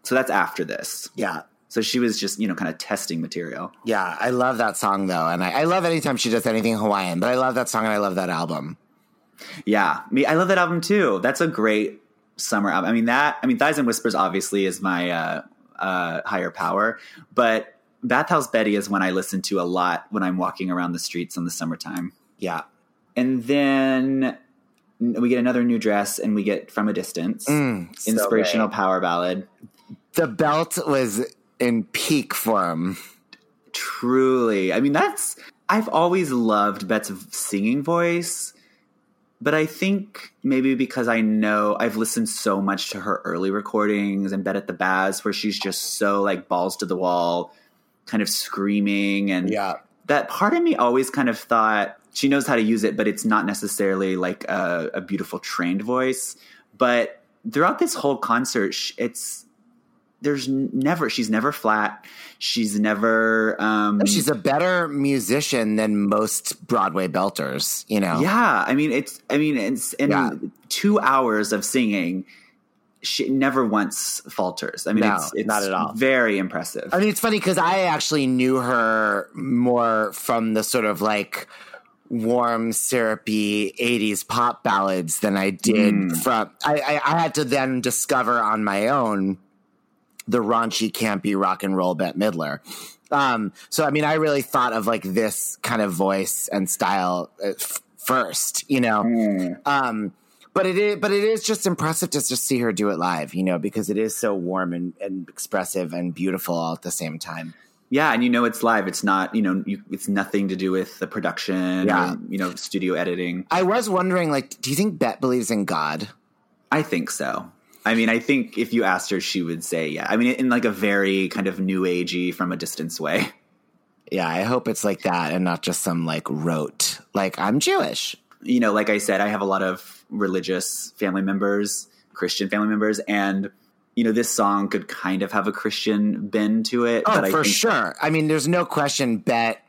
So that's after this. Yeah. So she was just, you know, kind of testing material. Yeah. I love that song though. And I, I love anytime she does anything Hawaiian, but I love that song and I love that album. Yeah, me, I love that album too. That's a great summer album. I mean, that, I mean, Thighs and Whispers obviously is my uh, uh, higher power, but Bathhouse Betty is one I listen to a lot when I'm walking around the streets in the summertime. Yeah. And then we get another new dress and we get From a Distance, Mm, so inspirational great. power ballad. The belt was in peak form. Truly. I mean, that's, I've always loved Bette's singing voice, but I think maybe because I know I've listened so much to her early recordings and Bette at the Baz, where she's just so like balls to the wall, kind of screaming. And Yeah. that part of me always kind of thought she knows how to use it, but it's not necessarily like a, a beautiful trained voice. But throughout this whole concert, it's, there's never, she's never flat. She's never, um, She's a better musician than most Broadway belters, you know? Yeah, I mean it's I mean it's in Yeah. two hours of singing, she never once falters. I mean No, it's, it's not at all. Very impressive. I mean, it's funny because I actually knew her more from the sort of like warm, syrupy 80s pop ballads than I did Mm. from. I, I, I had to then discover on my own the raunchy, campy rock and roll Bette Midler. Um, so, I mean, I really thought of like this kind of voice and style uh, f- first, you know? Mm. Um, but it is, but it is just impressive to just see her do it live, you know, because it is so warm and, and expressive and beautiful all at the same time. yeah, and you know it's live. It's not you know you, it's nothing to do with the production. Yeah. or, you know studio editing. I was wondering, like, do you think Bette believes in God? I think so. I mean, I think if you asked her, she would say yeah. I mean, in like a very kind of new agey from a distance way. Yeah, I hope it's like that and not just some like rote, like I'm Jewish. you know, like I said, I have a lot of religious family members, Christian family members, and you know, this song could kind of have a Christian bend to it. Oh, but I for sure. I mean, there's no question. Bette.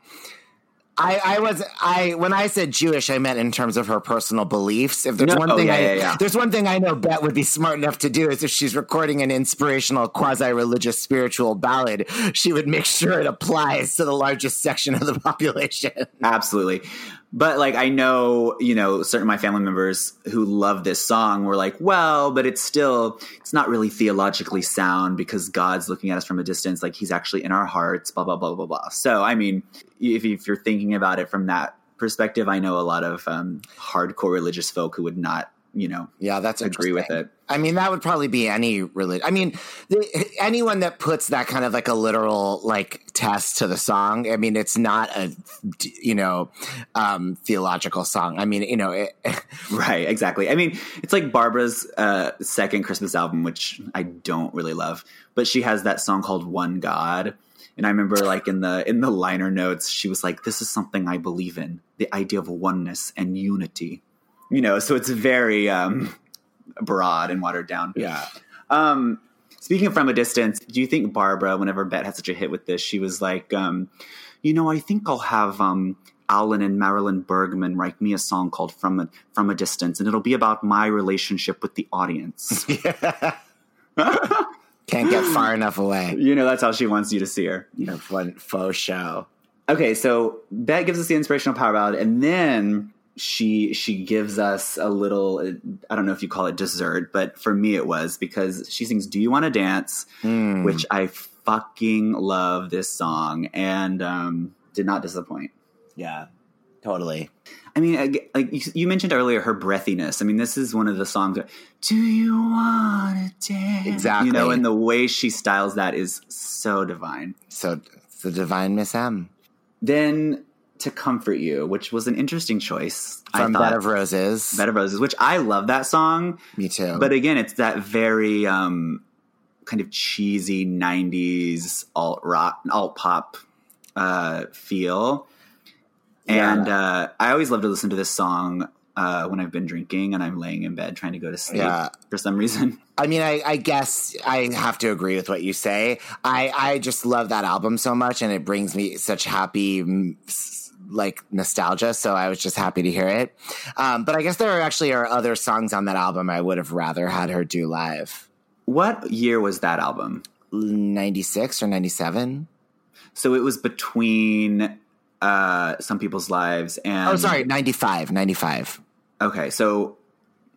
I, I was I when I said Jewish, I meant in terms of her personal beliefs. If there's No, one oh, thing, yeah, I, yeah, yeah. there's one thing I know Bette would be smart enough to do is if she's recording an inspirational, quasi-religious, spiritual ballad, she would make sure it applies to the largest section of the population. Absolutely. But like I know, you know, certain of my family members who love this song were like, well, but it's still it's not really theologically sound because God's looking at us from a distance, like he's actually in our hearts, blah blah blah blah blah. So I mean, if, if you're thinking about it from that perspective, I know a lot of um, hardcore religious folk who would not you know, Yeah, that's agree with it. I mean, that would probably be any religion. I mean, the, anyone that puts that kind of like a literal like test to the song. I mean, it's not a you know um, theological song. I mean, you know, it, Right, exactly. I mean, it's like Barbara's uh, second Christmas album, which I don't really love, but she has that song called "One God," and I remember like in the in the liner notes, she was like, "This is something I believe in: the idea of oneness and unity." You know, so it's very um, broad and watered down. yeah. Um, speaking of from a distance, do you think Barbara, whenever Bette had such a hit with this, she was like, um, you know, I think I'll have um, Alan and Marilyn Bergman write me a song called "From a From a Distance," and it'll be about my relationship with the audience. Can't get far enough away. you know, that's how she wants you to see her. You know, one faux show. Okay, so Bette gives us the inspirational power ballad, and then she she gives us a little. I don't know if you call it dessert, but for me it was because she sings "Do You Want to Dance," Mm. which I fucking love this song, and um, did not disappoint. Yeah, totally. I mean, like you, you mentioned earlier, her breathiness. I mean, this is one of the songs. Where, Do you want to dance? Exactly. You know, and the way she styles that is so divine. So it's the divine Miss M Then to comfort you, which was an interesting choice. from I thought, Bette of Roses. Bette of Roses, which I love that song, Me too. but again, it's that very um, kind of cheesy '90s alt rock, alt pop uh, feel. And uh, I always love to listen to this song uh, when I've been drinking and I'm laying in bed trying to go to sleep Yeah. for some reason. I mean, I, I guess I have to agree with what you say. I, I just love that album so much, and it brings me such happy, s- like nostalgia. So I was just happy to hear it. Um, but I guess there are actually are other songs on that album I would have rather had her do live. What year was that album? Ninety six or ninety seven? So it was between uh, Some People's Lives and. Oh, sorry, 95, 95. Okay, so,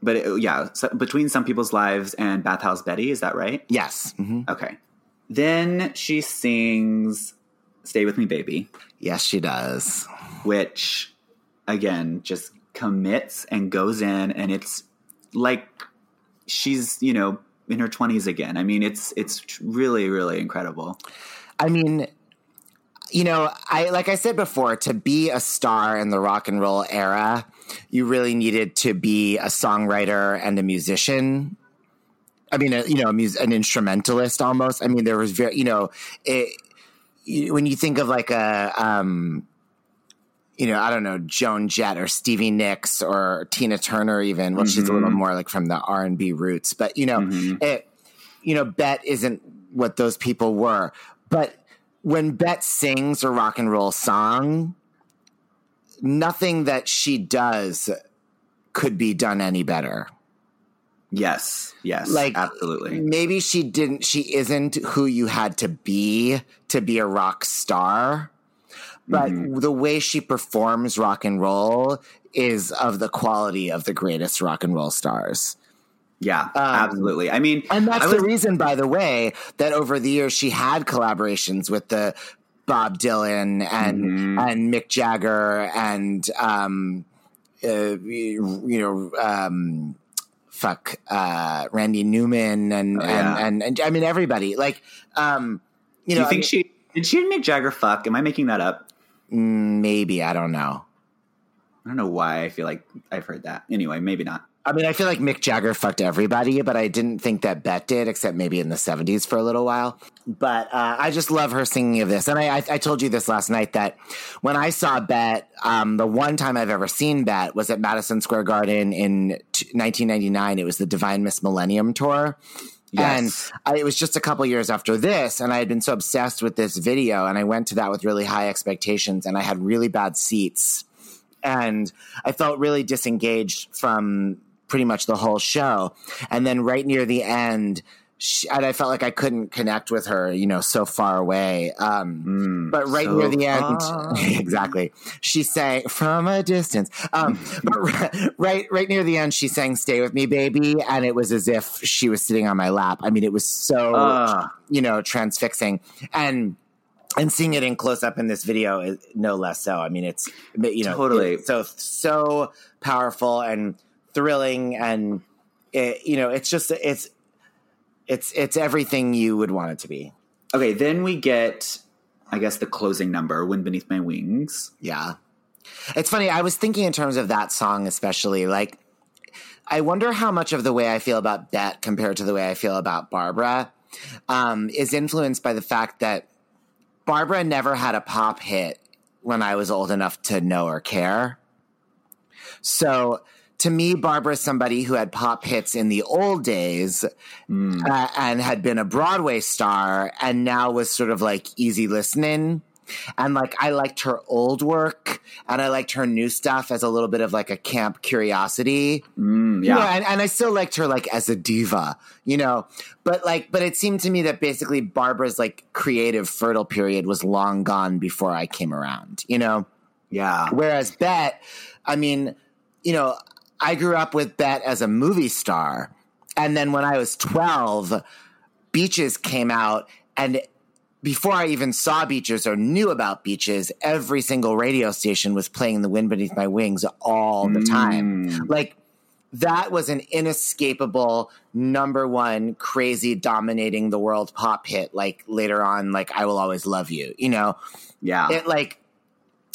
but it, yeah, so between Some People's Lives and Bathhouse Betty, is that right? Yes, hmm Okay. Then she sings Stay With Me, Baby, yes, she does. Which, again, just commits and goes in, and it's like she's, you know, in her 20s again. I mean, it's it's really, really incredible. I mean, you know, I like I said before, to be a star in the rock and roll era, you really needed to be a songwriter and a musician. I mean, a, you know, mus- an instrumentalist almost. I mean, there was very, you know, it, you, when you think of like a, um, you know, I don't know, Joan Jett or Stevie Nicks or Tina Turner, even. Well, she's a little mm-hmm. more like from the R and B roots, but you know, mm-hmm. it, you know, Bette isn't what those people were. But when Bette sings a rock and roll song, nothing that she does could be done any better. Yes, yes, Like absolutely. Maybe she didn't she isn't who you had to be to be a rock star. But Mm-hmm. the way she performs rock and roll is of the quality of the greatest rock and roll stars. Yeah, absolutely. I mean, Um, And that's I the reason, by the way, that over the years she had collaborations with the Bob Dylan and Mm-hmm. and Mick Jagger and um, uh, you know um, fuck uh, Randy Newman and, Oh, yeah. and, and and I mean everybody like um, you Do know you think I she did she and Mick Jagger fuck? Am I making that up? Maybe I don't know. I don't know why I feel like I've heard that. Anyway, maybe not. I mean, I feel like Mick Jagger fucked everybody, but I didn't think that Bette did, except maybe in the 70s for a little while. But uh, I just love her singing of this. And I, I, I told you this last night that when I saw Bette, um, the one time I've ever seen Bette was at Madison Square Garden in t- 1999. It was the Divine Miss Millennium Tour. Yes. And I, it was just a couple years after this, and I had been so obsessed with this video, and I went to that with really high expectations, and I had really bad seats and I felt really disengaged from pretty much the whole show. And then right near the end, she, and I felt like I couldn't connect with her, you know, so far away. Um, but right so near the end, exactly, she sang from a distance. Um, but ri- right, right near the end, she sang "Stay with Me, Baby," and it was as if she was sitting on my lap. I mean, it was so Ah. you know transfixing and and seeing it in close up in this video is no less so. I mean, it's you know Totally. so so powerful and thrilling and it, you know it's just it's it's it's everything you would want it to be. Okay, then we get, I guess, the closing number, "Wind Beneath My Wings." Yeah. It's funny. I was thinking in terms of that song, especially. Like, I wonder how much of the way I feel about Bette compared to the way I feel about Barbara um, is influenced by the fact that Barbara never had a pop hit when I was old enough to know or care. So to me, Barbara is somebody who had pop hits in the old days uh, and had been a Broadway star and now was sort of like easy listening. And like, I liked her old work and I liked her new stuff as a little bit of like a camp curiosity. Mm, Yeah, yeah, and, and I still liked her like as a diva, you know. But like, but it seemed to me that basically Barbara's like creative fertile period was long gone before I came around, you know. yeah, Whereas Bette, I mean, you know, I grew up with Bette as a movie star, and then when I was twelve, Beaches came out, and before I even saw Beaches or knew about Beaches, every single radio station was playing "The Wind Beneath My Wings" all the time. Mm. Like that was an inescapable number one crazy dominating the world pop hit like later on like i will always love you you know? Yeah, it like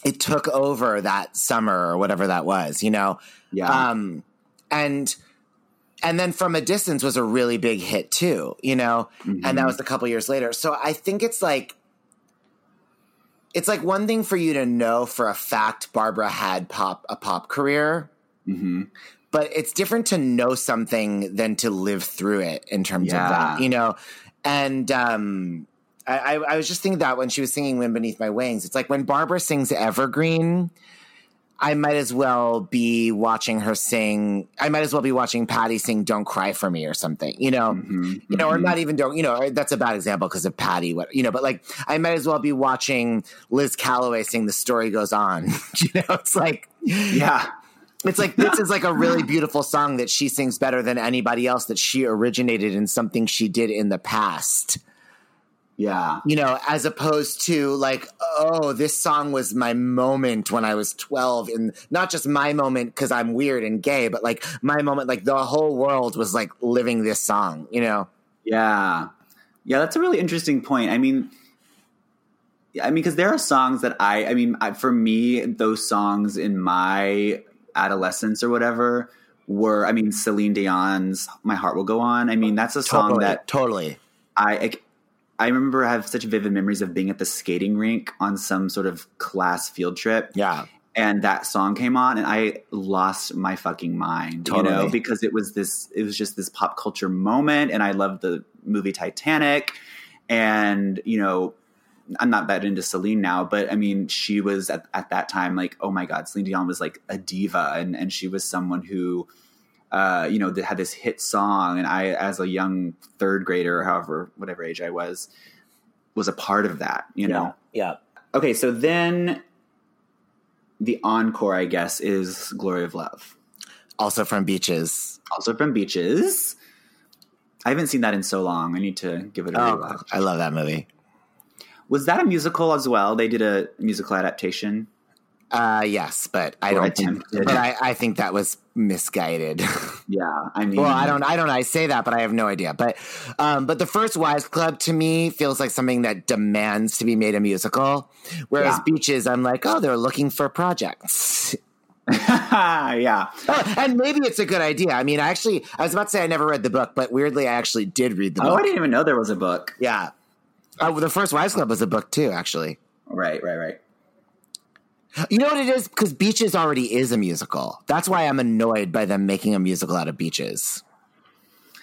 it took over that summer or whatever that was you know? Yeah. um and and then from a distance was a really big hit too you know? And that was a couple years later. So i think it's like it's like one thing for you to know for a fact barbara had pop a pop career. Hmm but it's different to know something than to live through it in terms of that, you know. And um, I, I, was just thinking that when she was singing "Wind Beneath My Wings," it's like when Barbara sings "Evergreen." I might as well be watching her sing. I might as well be watching Patti sing "Don't Cry for Me" or something, you know. Mm-hmm, you know, or mm-hmm. not even don't. You know, that's a bad example because of Patti. What you know, but like I might as well be watching Liz Callaway sing "The Story Goes On." you know, it's like yeah, it's like this is like a really beautiful song that she sings better than anybody else that she originated in something she did in the past. Yeah, You know, as opposed to like, oh, this song was my moment when I was 12 and not just my moment cuz I'm weird and gay, but like my moment like the whole world was like living this song, you know. yeah, yeah. That's a really interesting point. I mean, I mean, because there are songs that I, I mean, I, for me, those songs in my adolescence or whatever were, I mean, Celine Dion's "My Heart Will Go On." I mean, that's a song Totally. that totally. I, I remember I have such vivid memories of being at the skating rink on some sort of class field trip. Yeah. And that song came on and I lost my fucking mind, you know, because it was this it was just this pop culture moment and I loved the movie Titanic and you know I'm not that into Celine now, but I mean, she was at, at that time like, oh my God, Celine Dion was like a diva, and and she was someone who, uh, you know, that had this hit song, and I, as a young third grader, or however, whatever age I was, was a part of that, you know. Yeah. Okay, so then the encore, I guess, is "Glory of Love," Also from Beaches. also from Beaches. I haven't seen that in so long. I need to give it a Oh, rewatch. I love that movie. Was that a musical as well? They did a musical adaptation. Uh, yes, but I Or don't think, but I, I think that was misguided. Yeah, I mean, well, I don't, I don't, I say that, but I have no idea. But, um, but the first Wives Club to me feels like something that demands to be made a musical. Whereas Yeah. Beaches, I'm like, oh, they're looking for projects. yeah, Oh, and maybe it's a good idea. I mean, I actually, I was about to say I never read the book, but weirdly, I actually did read the book. Oh, I didn't even know there was a book. Yeah. Uh, the first Wives Club was a book too, actually. Right, right, right. You know what it is? Because Beaches already is a musical. That's why I'm annoyed by them making a musical out of Beaches.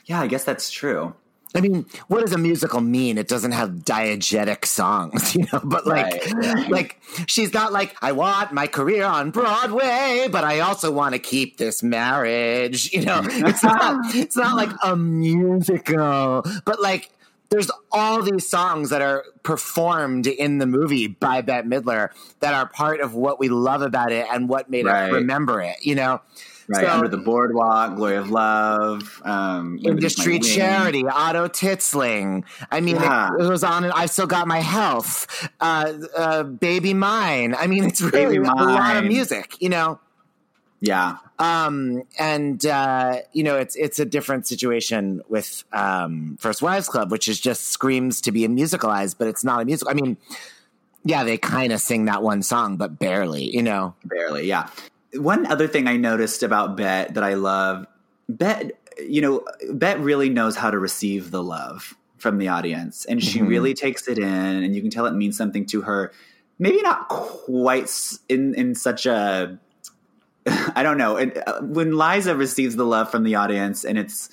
Yeah, I guess that's true. I mean, what does a musical mean? It doesn't have diegetic songs, you know. But like, Right, right. like she's not like I want my career on Broadway, but I also want to keep this marriage. You know, it's not. It's not like a musical, but like. There's all these songs that are performed in the movie by Bette Midler that are part of what we love about it and what made Right. us remember it. You know, Right, So- under the boardwalk, glory of love, um, Women Beneath My Industry Charity, Otto Titsling. I mean, Yeah. it, it was on. I still got my health. Uh, uh, Baby Mine. I mean, it's really a lot of music. You know. Yeah. Um, and uh, you know, it's it's a different situation with um, First Wives Club, which is just screams to be a musicalized, but it's not a musical. I mean, yeah, they kind of sing that one song, but barely. You know, Barely, yeah. One other thing I noticed about Bette that I love, Bette, you know, Bette really knows how to receive the love from the audience, and she Mhm. really takes it in, and you can tell it means something to her. Maybe not quite in in such a, I don't know. And, uh, when Liza receives the love from the audience, and it's.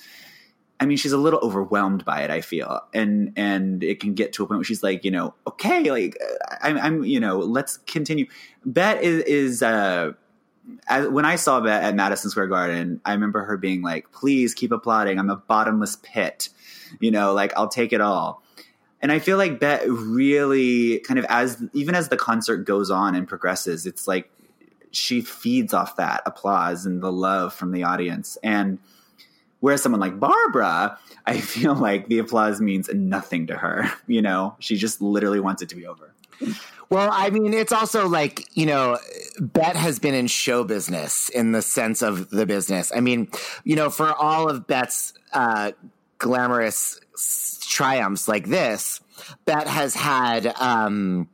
I mean, she's a little overwhelmed by it. I feel, and and it can get to a point where she's like, you know, okay, like uh, I'm, I'm you know, let's continue. Bette is, is uh, as, when I saw Bette at Madison Square Garden, I remember her being like, "Please keep applauding. I'm a bottomless pit. You know, like I'll take it all." And I feel like Bette really kind of as even as the concert goes on and progresses, it's like she feeds off that applause and the love from the audience. And whereas someone like Barbara, I feel like the applause means nothing to her. You know, she just literally wants it to be over. Well, I mean, it's also like, you know, Bette has been in show business in the sense of the business. I mean, you know, for all of Bette's uh, glamorous triumphs like this, Bette has had, um,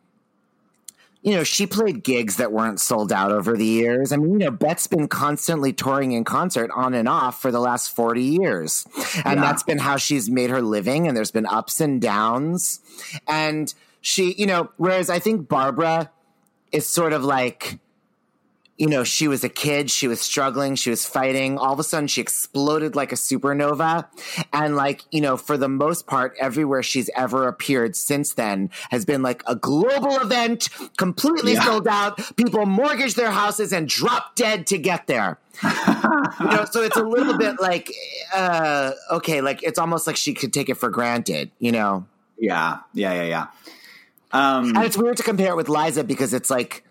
you know, she played gigs that weren't sold out over the years. I mean, you know, Bette's been constantly touring in concert on and off for the last 40 years. And Yeah. that's been how she's made her living. And there's been ups and downs. And she, you know, whereas I think Barbara is sort of like, you know, she was a kid, she was struggling, she was fighting. All of a sudden, she exploded like a supernova. And, like, you know, for the most part, everywhere she's ever appeared since then has been like a global event, completely Yeah. sold out. People mortgage their houses and drop dead to get there. you know, so it's a little bit like, uh, okay, like it's almost like she could take it for granted, you know? Yeah, yeah, yeah, yeah. Um, And it's weird to compare it with Liza because it's like,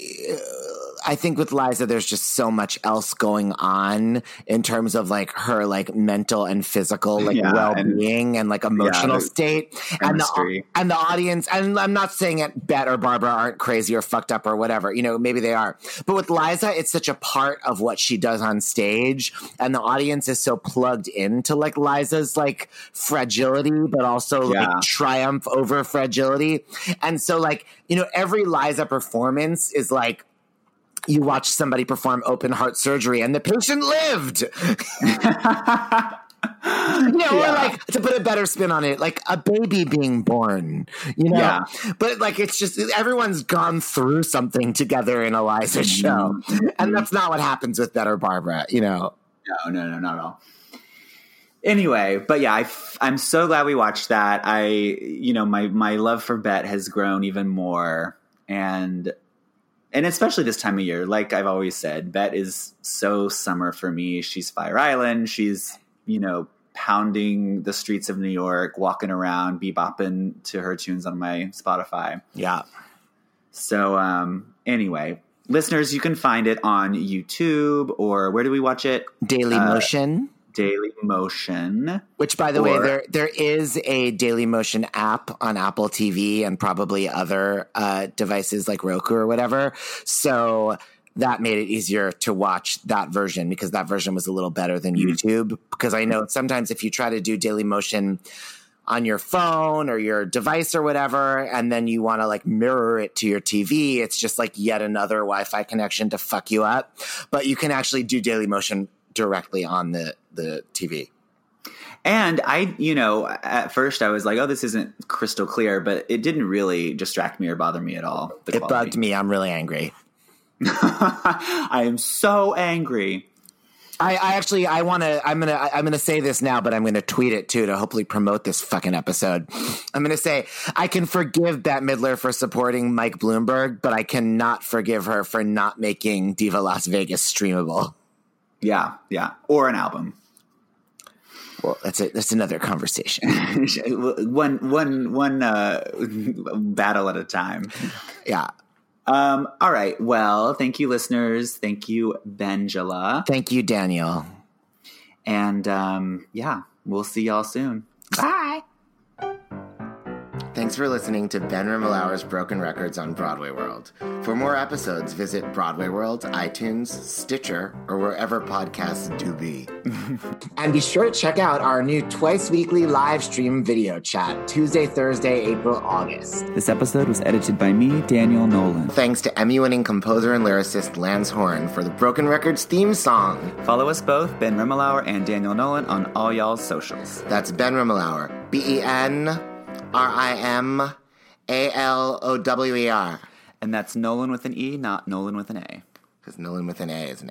uh, I think with Liza, there's just so much else going on in terms of like her like mental and physical like Yeah, well being and, like emotional the state, and the and the audience. And I'm not saying it Bette or Barbara aren't crazy or fucked up or whatever. You know, maybe they are, but with Liza, it's such a part of what she does on stage, and the audience is so plugged into like Liza's like fragility, but also Yeah. like triumph over fragility. And so, like, you know, every Liza performance is like, you watch somebody perform open heart surgery and the patient lived. you know, or like to put a better spin on it, like a baby being born, you know? Yeah. But like it's just everyone's gone through something together in a Liza mm-hmm. show. And mm-hmm. that's not what happens with Better Barbara, you know. No, no, no, not at all. Anyway, but yeah, I f- I'm so glad we watched that. I, you know, my my love for Bette has grown even more, and and especially this time of year. Like I've always said, Bette is so summer for me. She's Fire Island. She's you know pounding the streets of New York, walking around, bebopping to her tunes on my Spotify. Yeah. So um, anyway, listeners, you can find it on YouTube or where do we watch it? Daily Uh, Motion. Daily Motion. Which, by the way, there there is a Daily Motion app on Apple TV and probably other uh, devices like Roku or whatever. So that made it easier to watch that version because that version was a little better than YouTube. Because I know sometimes if you try to do Daily Motion on your phone or your device or whatever, and then you want to like mirror it to your TV, it's just like yet another Wi Fi connection to fuck you up. But you can actually do Daily Motion directly on the, the TV. And I, you know, at first I was like, oh, this isn't crystal clear, but it didn't really distract me or bother me at all. It quality. bugged me. I'm really angry. I am so angry. I, I actually I want to I'm gonna I- I'm gonna say this now, but I'm gonna tweet it too to hopefully promote this fucking episode. I'm gonna say I can forgive Bette Midler for supporting Mike Bloomberg, but I cannot forgive her for not making Diva Las Vegas streamable. Yeah, yeah. Or an album. Well, that's a, That's another conversation. one, one, one uh, battle at a time. Yeah. Um, all right. Well, thank you, listeners. Thank you, Benjela. Thank you, Daniel. And um, yeah, we'll see y'all soon. Bye. Thanks for listening to Ben Rimalower's Broken Records on Broadway World. For more episodes, visit Broadway World, iTunes, Stitcher, or wherever podcasts do be. and be sure to check out our new twice weekly live stream video chat, Tuesday, Thursday, April, August. This episode was edited by me, Daniel Nolan. Thanks to Emmy winning composer and lyricist Lance Horne for the Broken Records theme song. Follow us both, Ben Rimalower and Daniel Nolan, on all y'all's socials. That's Ben Rimalower. B E N R I M A L O W E R. And that's Nolan with an E, not Nolan with an A. Because Nolan with an A is an